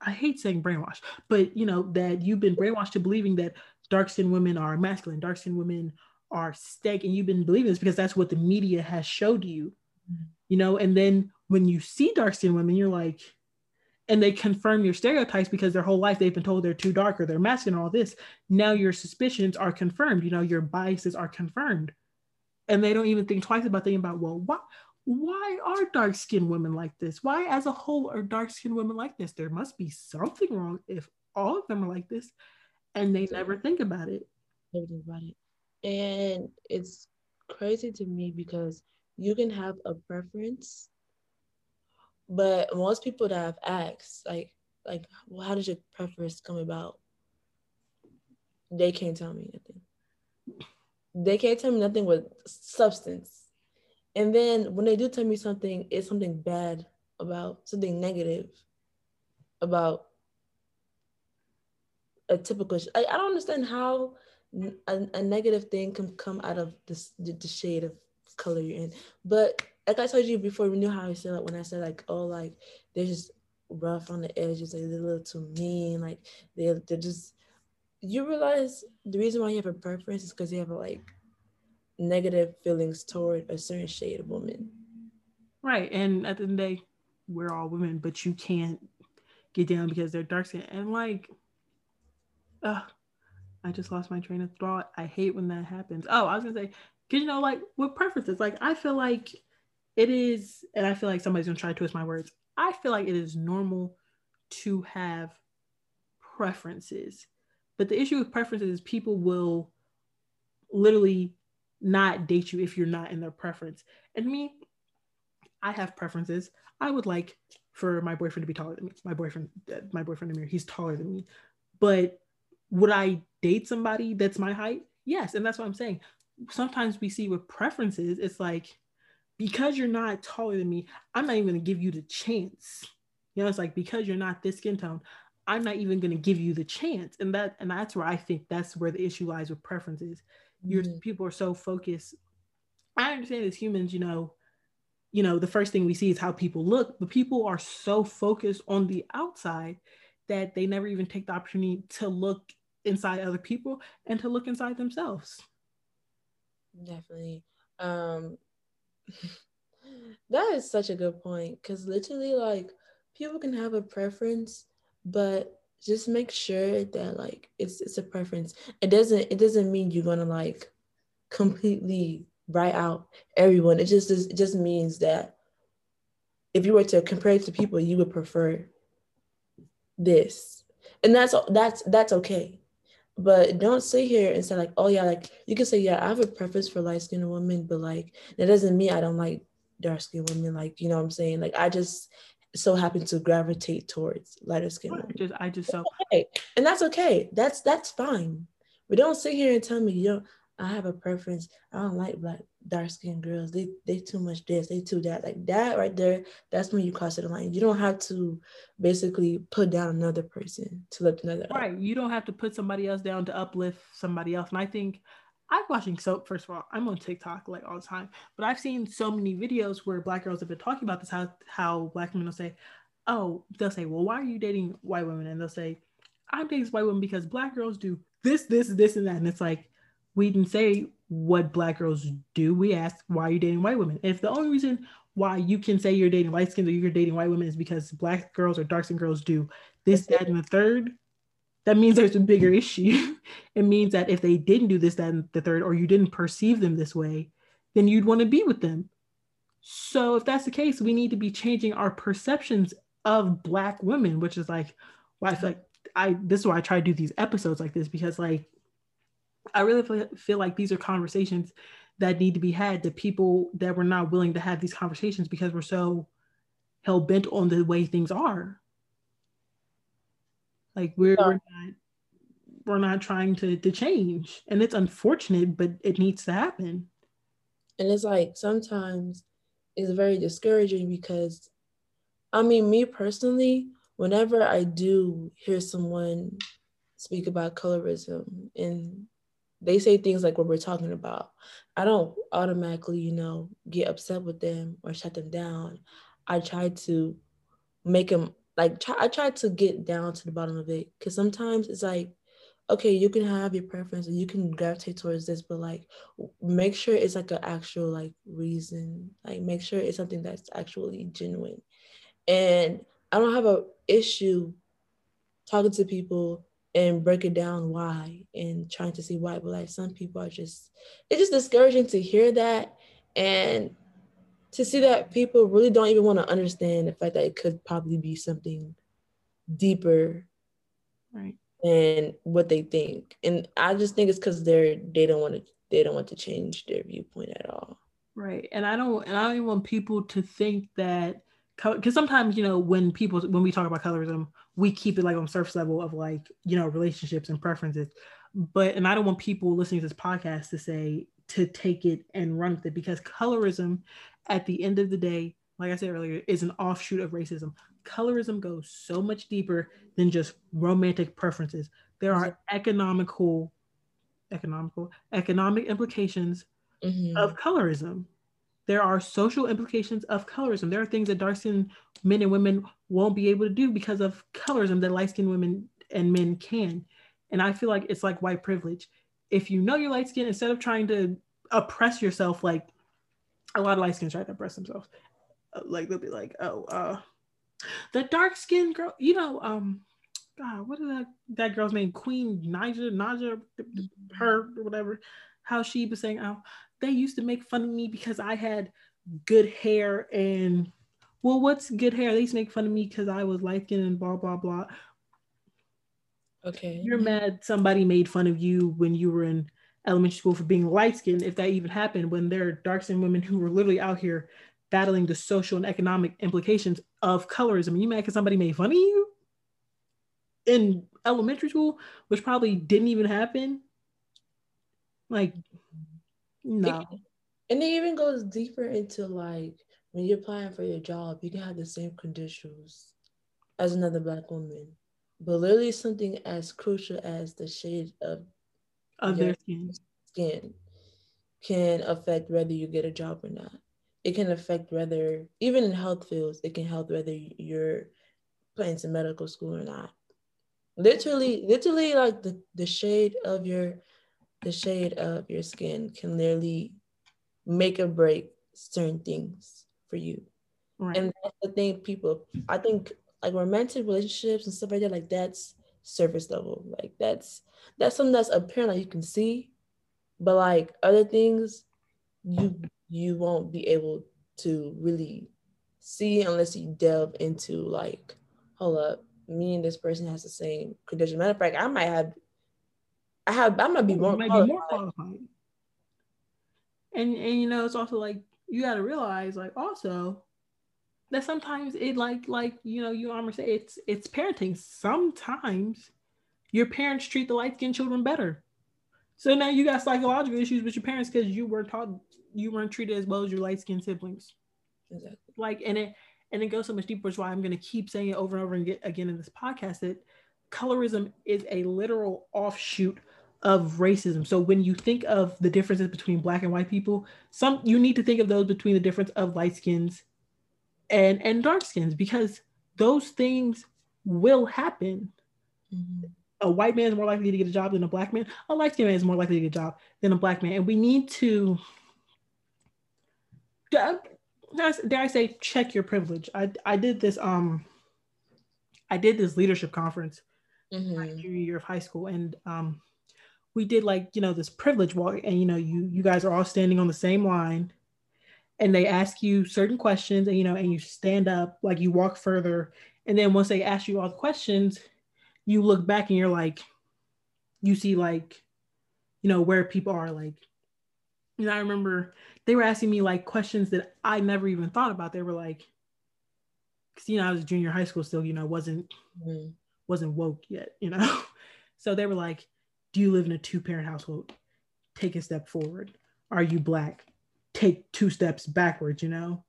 I hate saying brainwashed, but you know that you've been brainwashed to believing that dark skinned women are masculine, dark skinned women are stank, and you've been believing this because that's what the media has showed you. Mm-hmm. You know, and then when you see dark skinned women, you're like, and they confirm your stereotypes because their whole life they've been told they're too dark or they're masculine, or all this. Now your suspicions are confirmed, you know, your biases are confirmed. And they don't even think twice about thinking about, well, what why are dark skinned women like this? Why, as a whole, are dark skinned women like this? There must be something wrong if all of them are like this, and they never think about it. Never think about it, and it's crazy to me because you can have a preference, but most people that I've asked, like, like, well, how did your preference come about? They can't tell me nothing. They can't tell me nothing with substance and then when they do tell me something, it's something bad about something negative about a typical. I, I don't understand how a, a, negative thing can come out of this the, the, shade of color you're in. But like I told you before, we knew how I said like when I said like oh like they're just rough on the edges, like they're a little too mean, like they they're just. You realize the reason why you have a preference is because you have a like negative feelings toward a certain shade of woman. Right. And at the end of the day, we're all women, but you can't get down because they're dark skin. And like, uh, I just lost my train of thought. I hate when that happens. Oh, I was gonna say, cause you know, like with preferences, like I feel like it is, and I feel like somebody's gonna try to twist my words. I feel like it is normal to have preferences. But the issue with preferences is people will literally not date you if you're not in their preference. And me, I have preferences. I would like for my boyfriend to be taller than me. My boyfriend, my boyfriend Amir, he's taller than me. But would I date somebody that's my height? Yes, and that's what I'm saying. Sometimes we see with preferences, it's like because you're not taller than me, I'm not even gonna give you the chance. You know, it's like because you're not this skin tone, I'm not even gonna give you the chance. And that and that's where I think that's where the issue lies with preferences your mm-hmm. people are so focused i understand as humans you know you know the first thing we see is how people look but people are so focused on the outside that they never even take the opportunity to look inside other people and to look inside themselves definitely um that is such a good point because literally like people can have a preference but just make sure that like it's it's a preference. It doesn't it doesn't mean you're gonna like completely write out everyone. It just it just means that if you were to compare it to people, you would prefer this, and that's that's that's okay. But don't sit here and say like, oh yeah, like you can say yeah, I have a preference for light skinned women, but like that doesn't mean I don't like dark skinned women. Like you know what I'm saying? Like I just so happen to gravitate towards lighter skin women. Just, I just so okay. and that's okay. That's that's fine. But don't sit here and tell me, yo, I have a preference. I don't like black dark skinned girls. They they too much this, they too that. Like that right there, that's when you cross the line. You don't have to basically put down another person to lift another right. Up. You don't have to put somebody else down to uplift somebody else. And I think I'm watching soap, first of all, I'm on TikTok like all the time, but I've seen so many videos where black girls have been talking about this, how how black women will say, Oh, they'll say, Well, why are you dating white women? And they'll say, I'm dating white women because black girls do this, this, this, and that. And it's like, we didn't say what black girls do. We asked, why are you dating white women? If the only reason why you can say you're dating light skins or you're dating white women is because black girls or dark skinned girls do this, that, and the third, that means there's a bigger issue. it means that if they didn't do this, then the third, or you didn't perceive them this way, then you'd want to be with them. So if that's the case, we need to be changing our perceptions of black women, which is like why I feel like I this is why I try to do these episodes like this because like I really feel, feel like these are conversations that need to be had to people that were not willing to have these conversations because we're so hell bent on the way things are. Like we're, we're not we're not trying to to change, and it's unfortunate, but it needs to happen. And it's like sometimes it's very discouraging because I mean, me personally, whenever I do hear someone speak about colorism and they say things like what we're talking about, I don't automatically, you know, get upset with them or shut them down. I try to make them like try, I try to get down to the bottom of it because sometimes it's like okay, you can have your preference and you can gravitate towards this, but like make sure it's like an actual like reason. Like make sure it's something that's actually genuine. And I don't have a issue talking to people and breaking down why and trying to see why. But like some people are just it's just discouraging to hear that and to see that people really don't even want to understand the fact that it could probably be something deeper. Right and what they think. And I just think it's because they're they don't want to they don't want to change their viewpoint at all. Right. And I don't and I don't even want people to think that because sometimes you know when people when we talk about colorism we keep it like on surface level of like you know relationships and preferences but and i don't want people listening to this podcast to say to take it and run with it because colorism at the end of the day like i said earlier is an offshoot of racism colorism goes so much deeper than just romantic preferences. There are economical, economical, economic implications mm-hmm. of colorism. There are social implications of colorism. There are things that dark skinned men and women won't be able to do because of colorism that light skinned women and men can. And I feel like it's like white privilege. If you know you're light skinned, instead of trying to oppress yourself, like a lot of light skins try to oppress themselves, uh, like they'll be like, oh, uh, the dark skinned girl, you know, um, God, what is that that girl's name? Queen Naija, Naja, her whatever. How she was saying, oh, they used to make fun of me because I had good hair and well, what's good hair? They used to make fun of me because I was light skinned and blah blah blah. Okay. You're mad somebody made fun of you when you were in elementary school for being light skinned, if that even happened, when there are dark skinned women who were literally out here battling the social and economic implications of colorism. You mad because somebody made fun of you in elementary school, which probably didn't even happen? Like, no. And it even goes deeper into like when you're applying for your job, you can have the same credentials as another black woman, but literally something as crucial as the shade of, of their skin. skin can affect whether you get a job or not it can affect whether even in health fields it can help whether you're put into medical school or not literally literally like the, the shade of your the shade of your skin can literally make or break certain things for you right. and that's the thing people i think like romantic relationships and stuff like that like that's surface level like that's that's something that's apparent like you can see but like other things you you won't be able to really see unless you delve into like, hold up, me and this person has the same condition. Matter of fact, I might have, I have, I might be more, might qualified. Be more qualified. And and you know, it's also like you got to realize, like, also that sometimes it like like you know you almost say it's it's parenting. Sometimes your parents treat the light skinned children better. So now you got psychological issues with your parents because you were taught you weren't treated as well as your light skinned siblings. Exactly. Like, and it and it goes so much deeper, which is why I'm going to keep saying it over and over again, again in this podcast that colorism is a literal offshoot of racism. So when you think of the differences between black and white people, some you need to think of those between the difference of light skins and and dark skins because those things will happen. Mm-hmm. A white man is more likely to get a job than a black man. A light skinned man is more likely to get a job than a black man. And we need to dare I say check your privilege. I I did this um I did this leadership conference mm-hmm. my junior year of high school and um we did like you know this privilege walk and you know you you guys are all standing on the same line and they ask you certain questions and you know and you stand up like you walk further and then once they ask you all the questions you look back and you're like you see like you know where people are like you know i remember they were asking me like questions that I never even thought about. They were like, because you know I was junior high school still, you know, wasn't mm-hmm. wasn't woke yet, you know. so they were like, "Do you live in a two parent household? Take a step forward. Are you black? Take two steps backwards." You know.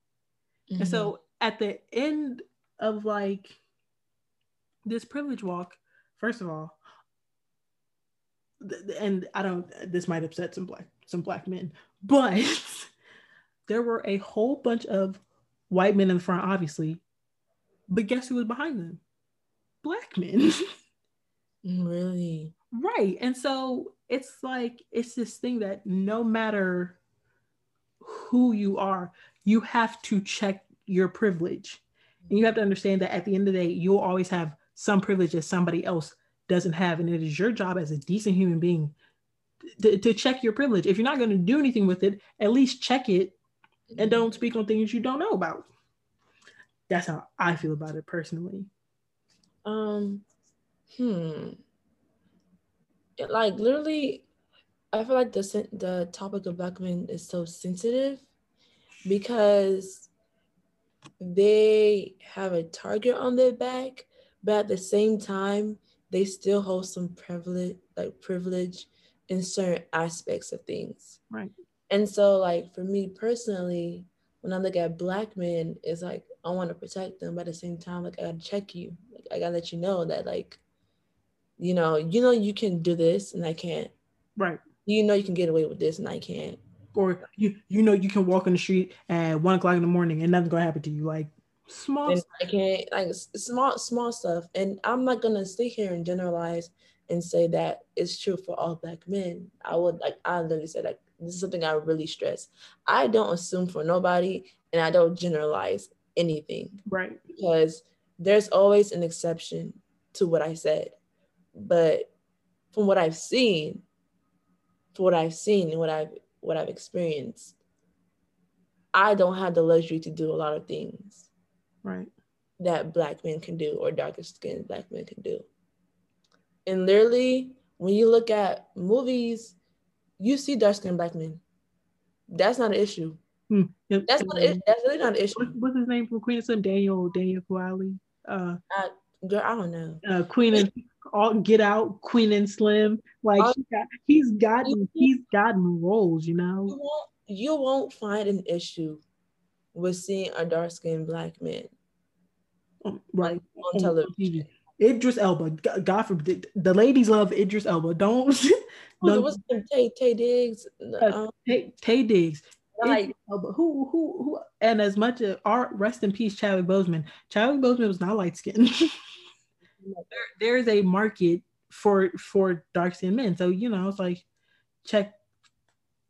Mm-hmm. And so mm-hmm. at the end of like this privilege walk. First of all, and I don't. This might upset some black some black men, but there were a whole bunch of white men in the front, obviously. But guess who was behind them? Black men. really? Right. And so it's like it's this thing that no matter who you are, you have to check your privilege. And you have to understand that at the end of the day, you'll always have some privilege that somebody else doesn't have. And it is your job as a decent human being to, to check your privilege. If you're not going to do anything with it, at least check it and don't speak on things you don't know about. That's how I feel about it personally. Um, hmm. Like literally, I feel like the the topic of black men is so sensitive because they have a target on their back, but at the same time, they still hold some privilege, like privilege in certain aspects of things. Right. And so, like for me personally, when I look at black men, it's like I want to protect them, but at the same time, like I gotta check you. Like I gotta let you know that, like, you know, you know, you can do this and I can't. Right. You know, you can get away with this and I can't. Or you, you know, you can walk on the street at one o'clock in the morning and nothing's gonna happen to you. Like small. And I can't like small, small stuff. And I'm not gonna sit here and generalize and say that it's true for all black men. I would like I literally said like this is something I really stress. I don't assume for nobody and I don't generalize anything. Right. Because there's always an exception to what I said. But from what I've seen, for what I've seen and what I've what I've experienced, I don't have the luxury to do a lot of things. Right. That black men can do or darker skinned black men can do. And literally, when you look at movies, you see dark skinned black men. That's not an issue. Hmm. Yep. That's not. That's really not an issue. What's, what's his name from Queen of Slim? Daniel Daniel Kaluuya. Uh, uh, girl, I don't know. Uh, Queen and all Get Out, Queen and Slim. Like uh, he got, he's gotten he's gotten roles. You know. You won't, you won't find an issue with seeing a dark skinned black man. Um, right on, on television. Idris Elba. God forbid. The ladies love Idris Elba. Don't. oh, what's Taye Taye Diggs? Um, Taye, Taye Diggs. Like Elba. Who who who? And as much as art, rest in peace, Chadwick Boseman. Chadwick Boseman was not light skinned. there, there is a market for for dark skinned men. So you know, it's like check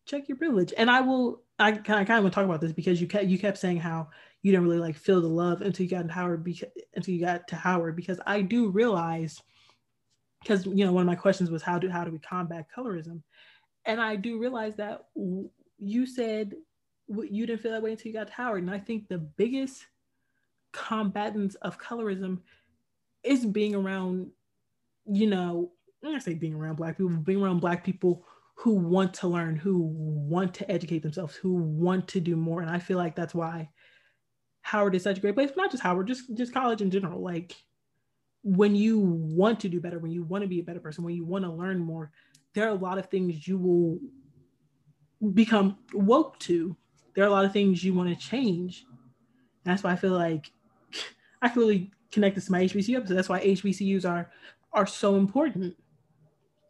check your privilege. And I will. I kind of want to talk about this because you kept you kept saying how you didn't really like feel the love until you got to Howard because until you got to Howard because I do realize because you know one of my questions was how do how do we combat colorism and I do realize that you said you didn't feel that way until you got to Howard and I think the biggest combatants of colorism is being around you know I'm gonna say being around black people being around black people who want to learn who want to educate themselves who want to do more and I feel like that's why Howard is such a great place, not just Howard, just just college in general. Like when you want to do better, when you want to be a better person, when you want to learn more, there are a lot of things you will become woke to. There are a lot of things you want to change. That's why I feel like I can really connect this to my HBCU episode. That's why HBCUs are are so important.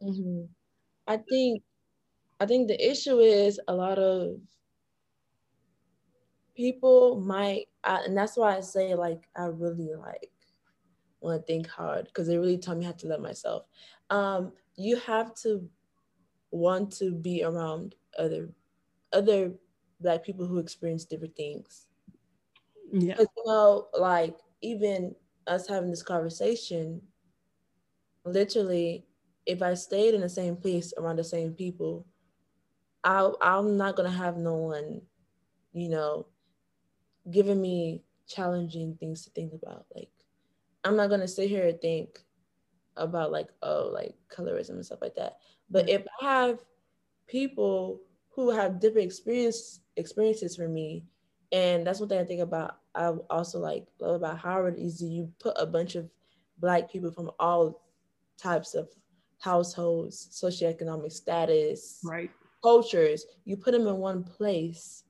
Mm-hmm. I think I think the issue is a lot of people might, I, and that's why I say like I really like want to think hard because they really taught me how to love myself. Um, you have to want to be around other other black people who experience different things. Yeah, you know, like even us having this conversation, literally, if I stayed in the same place around the same people, I I'm not gonna have no one, you know, giving me challenging things to think about. Like, I'm not gonna sit here and think about like, oh, like colorism and stuff like that. But if I have people who have different experience experiences for me, and that's what I think about. I also like love about Howard is you put a bunch of black people from all types of households, socioeconomic status, right, cultures. You put them in one place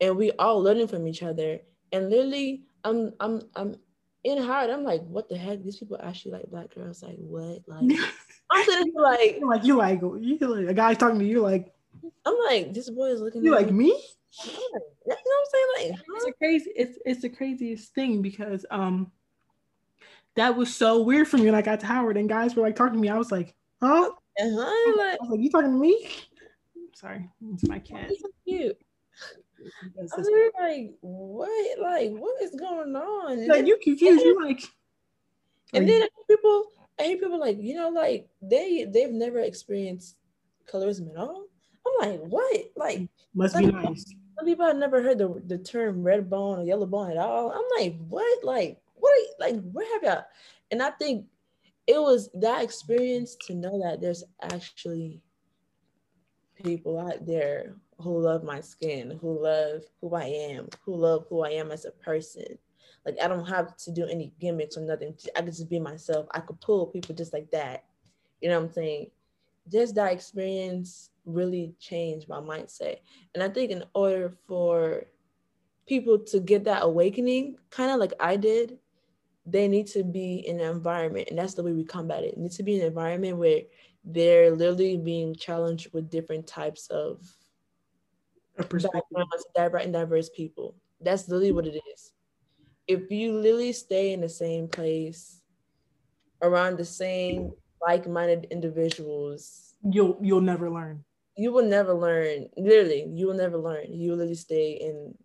and we all learning from each other. And literally, I'm I'm I'm in Howard, I'm like, what the heck? These people actually like black girls. Like what? Like I'm sitting here like, like you like you like a guy talking to you like I'm like, this boy is looking. you at like me. Like, you know what I'm saying? Like, It's a crazy. It's it's the craziest thing because um, that was so weird for me when I got to Howard and guys were like talking to me. I was like, huh? uh-huh, I was like, you talking to me? Sorry, it's my cat. he's so cute. I was like, what? Like, what is going on? And like then, you confused. You like, and like, then people, I hear people like, you know, like they they've never experienced colorism at all. I'm like, what? Like, must be nice. Some people have never heard the, the term red bone or yellow bone at all. I'm like, what? Like, what? Are you, like, where have y'all? And I think it was that experience to know that there's actually people out there who love my skin, who love who I am, who love who I am as a person. Like, I don't have to do any gimmicks or nothing. I could just be myself. I could pull people just like that. You know what I'm saying? Just that experience really changed my mindset. And I think in order for people to get that awakening, kind of like I did, they need to be in an environment, and that's the way we combat it. It needs to be an environment where they're literally being challenged with different types of backgrounds, diverse and diverse people. That's literally what it is. If you literally stay in the same place, around the same like-minded individuals, You'll you'll never learn. you will never learn. Literally, you will never learn. You will literally stay in.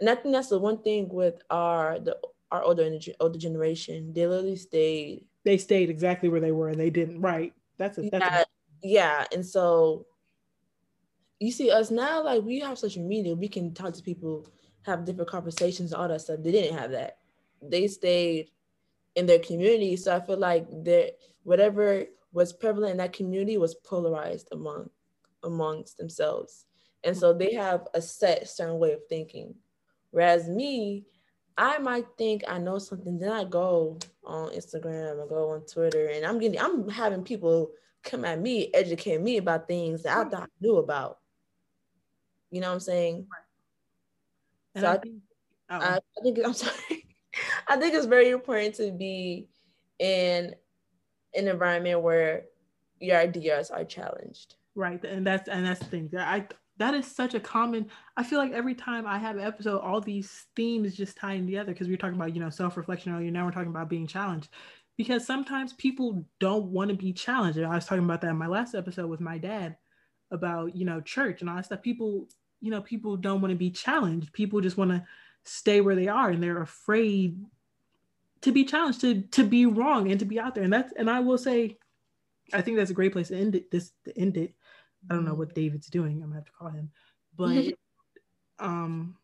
And I think that's the one thing with our the our older energy, older generation. They literally stayed. They stayed exactly where they were, and they didn't. Right. That's a that's Yeah, a, yeah. And so you see us now, like we have social media, we can talk to people, have different conversations, all that stuff. They didn't have that. They stayed in their community. So I feel like that whatever was prevalent in that community was polarized among amongst themselves. And so they have a set certain way of thinking. Whereas me, I might think I know something, then I go on Instagram, I go on Twitter, and I'm getting I'm having people come at me, educate me about things that I thought I knew about. You know what I'm saying? So I I- think, oh, I, I think I'm sorry. I think it's very important to be in an environment where your ideas are challenged. right and that's and that's the thing. I that is such a common i feel like every time i have an episode all these themes just tying together because we are talking about you know self-reflection earlier now we're talking about being challenged. Because sometimes people don't want to be challenged and i was talking about that in my last episode with my dad about you know church and all that stuff. People you know people don't want to be challenged. People just want to stay where they are and they're afraid to be challenged to to be wrong and to be out there. And that's and i will say i think that's a great place to end it this to end it. I don't know what david's doing. I'm gonna have to call him. But um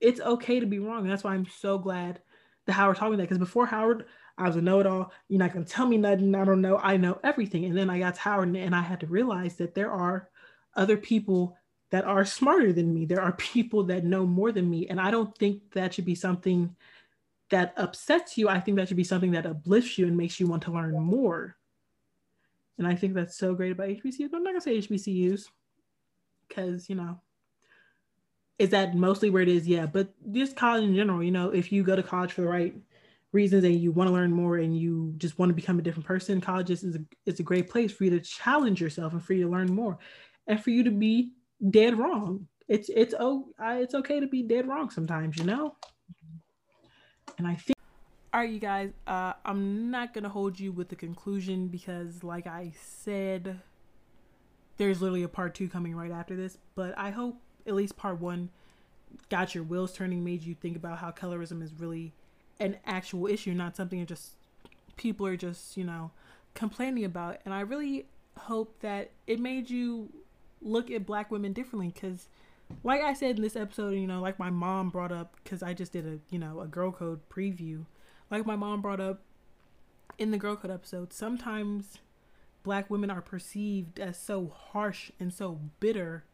it's okay to be wrong. And that's why i'm so glad that howard taught me that because before howard i was a know-it-all. You're not gonna tell me nothing. I don't know. I know everything. And then i got to howard and i had to realize that there are other people that are smarter than me there are people that know more than me and i don't think that should be something that upsets you, I think that should be something that uplifts you and makes you want to learn more. And I think that's so great about HBCUs. I'm not gonna say HBCUs because you know, is that mostly where it is? Yeah, but just college in general. You know, if you go to college for the right reasons and you want to learn more and you just want to become a different person, college is a, is a great place for you to challenge yourself and for you to learn more, and for you to be dead wrong. It's it's oh it's okay to be dead wrong sometimes, you know. And I think. All right, you guys. Uh, I'm not gonna hold you with the conclusion because, like I said, there's literally a part two coming right after this. But I hope at least part one got your wheels turning, made you think about how colorism is really an actual issue, not something that just people are just you know complaining about. And I really hope that it made you look at Black women differently because like I said in this episode, you know, like my mom brought up, because I just did a, you know, a girl code preview. Like my mom brought up in the girl code episode, sometimes black women are perceived as so harsh and so bitter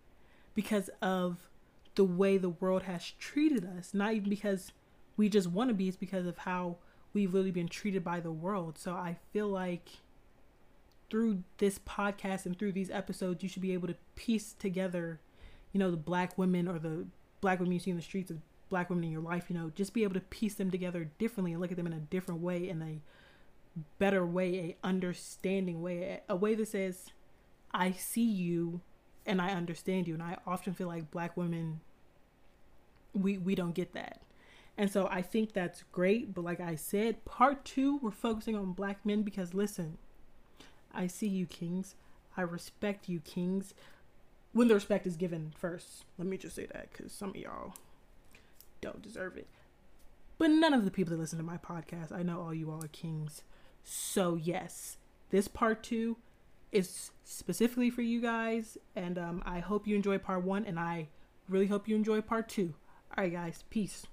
because of the way the world has treated us. Not even because we just want to be, it's because of how we've really been treated by the world. So I feel like through this podcast and through these episodes, you should be able to piece together you know the black women or the black women you see in the streets of black women in your life, you know, just be able to piece them together differently and look at them in a different way, in a better way, a understanding way, a way that says, I see you and I understand you. And I often feel like black women we we don't get that. And so I think that's great, but like I said, part 2 we're focusing on black men because listen, I see you kings. I respect you kings. When the respect is given first. Let me just say that cuz some of y'all don't deserve it. But none of the people that listen to my podcast, I know all you all are kings. So, yes, this part two is specifically for you guys. And um, I hope you enjoy part one. And I really hope you enjoy part two. All right, guys. Peace.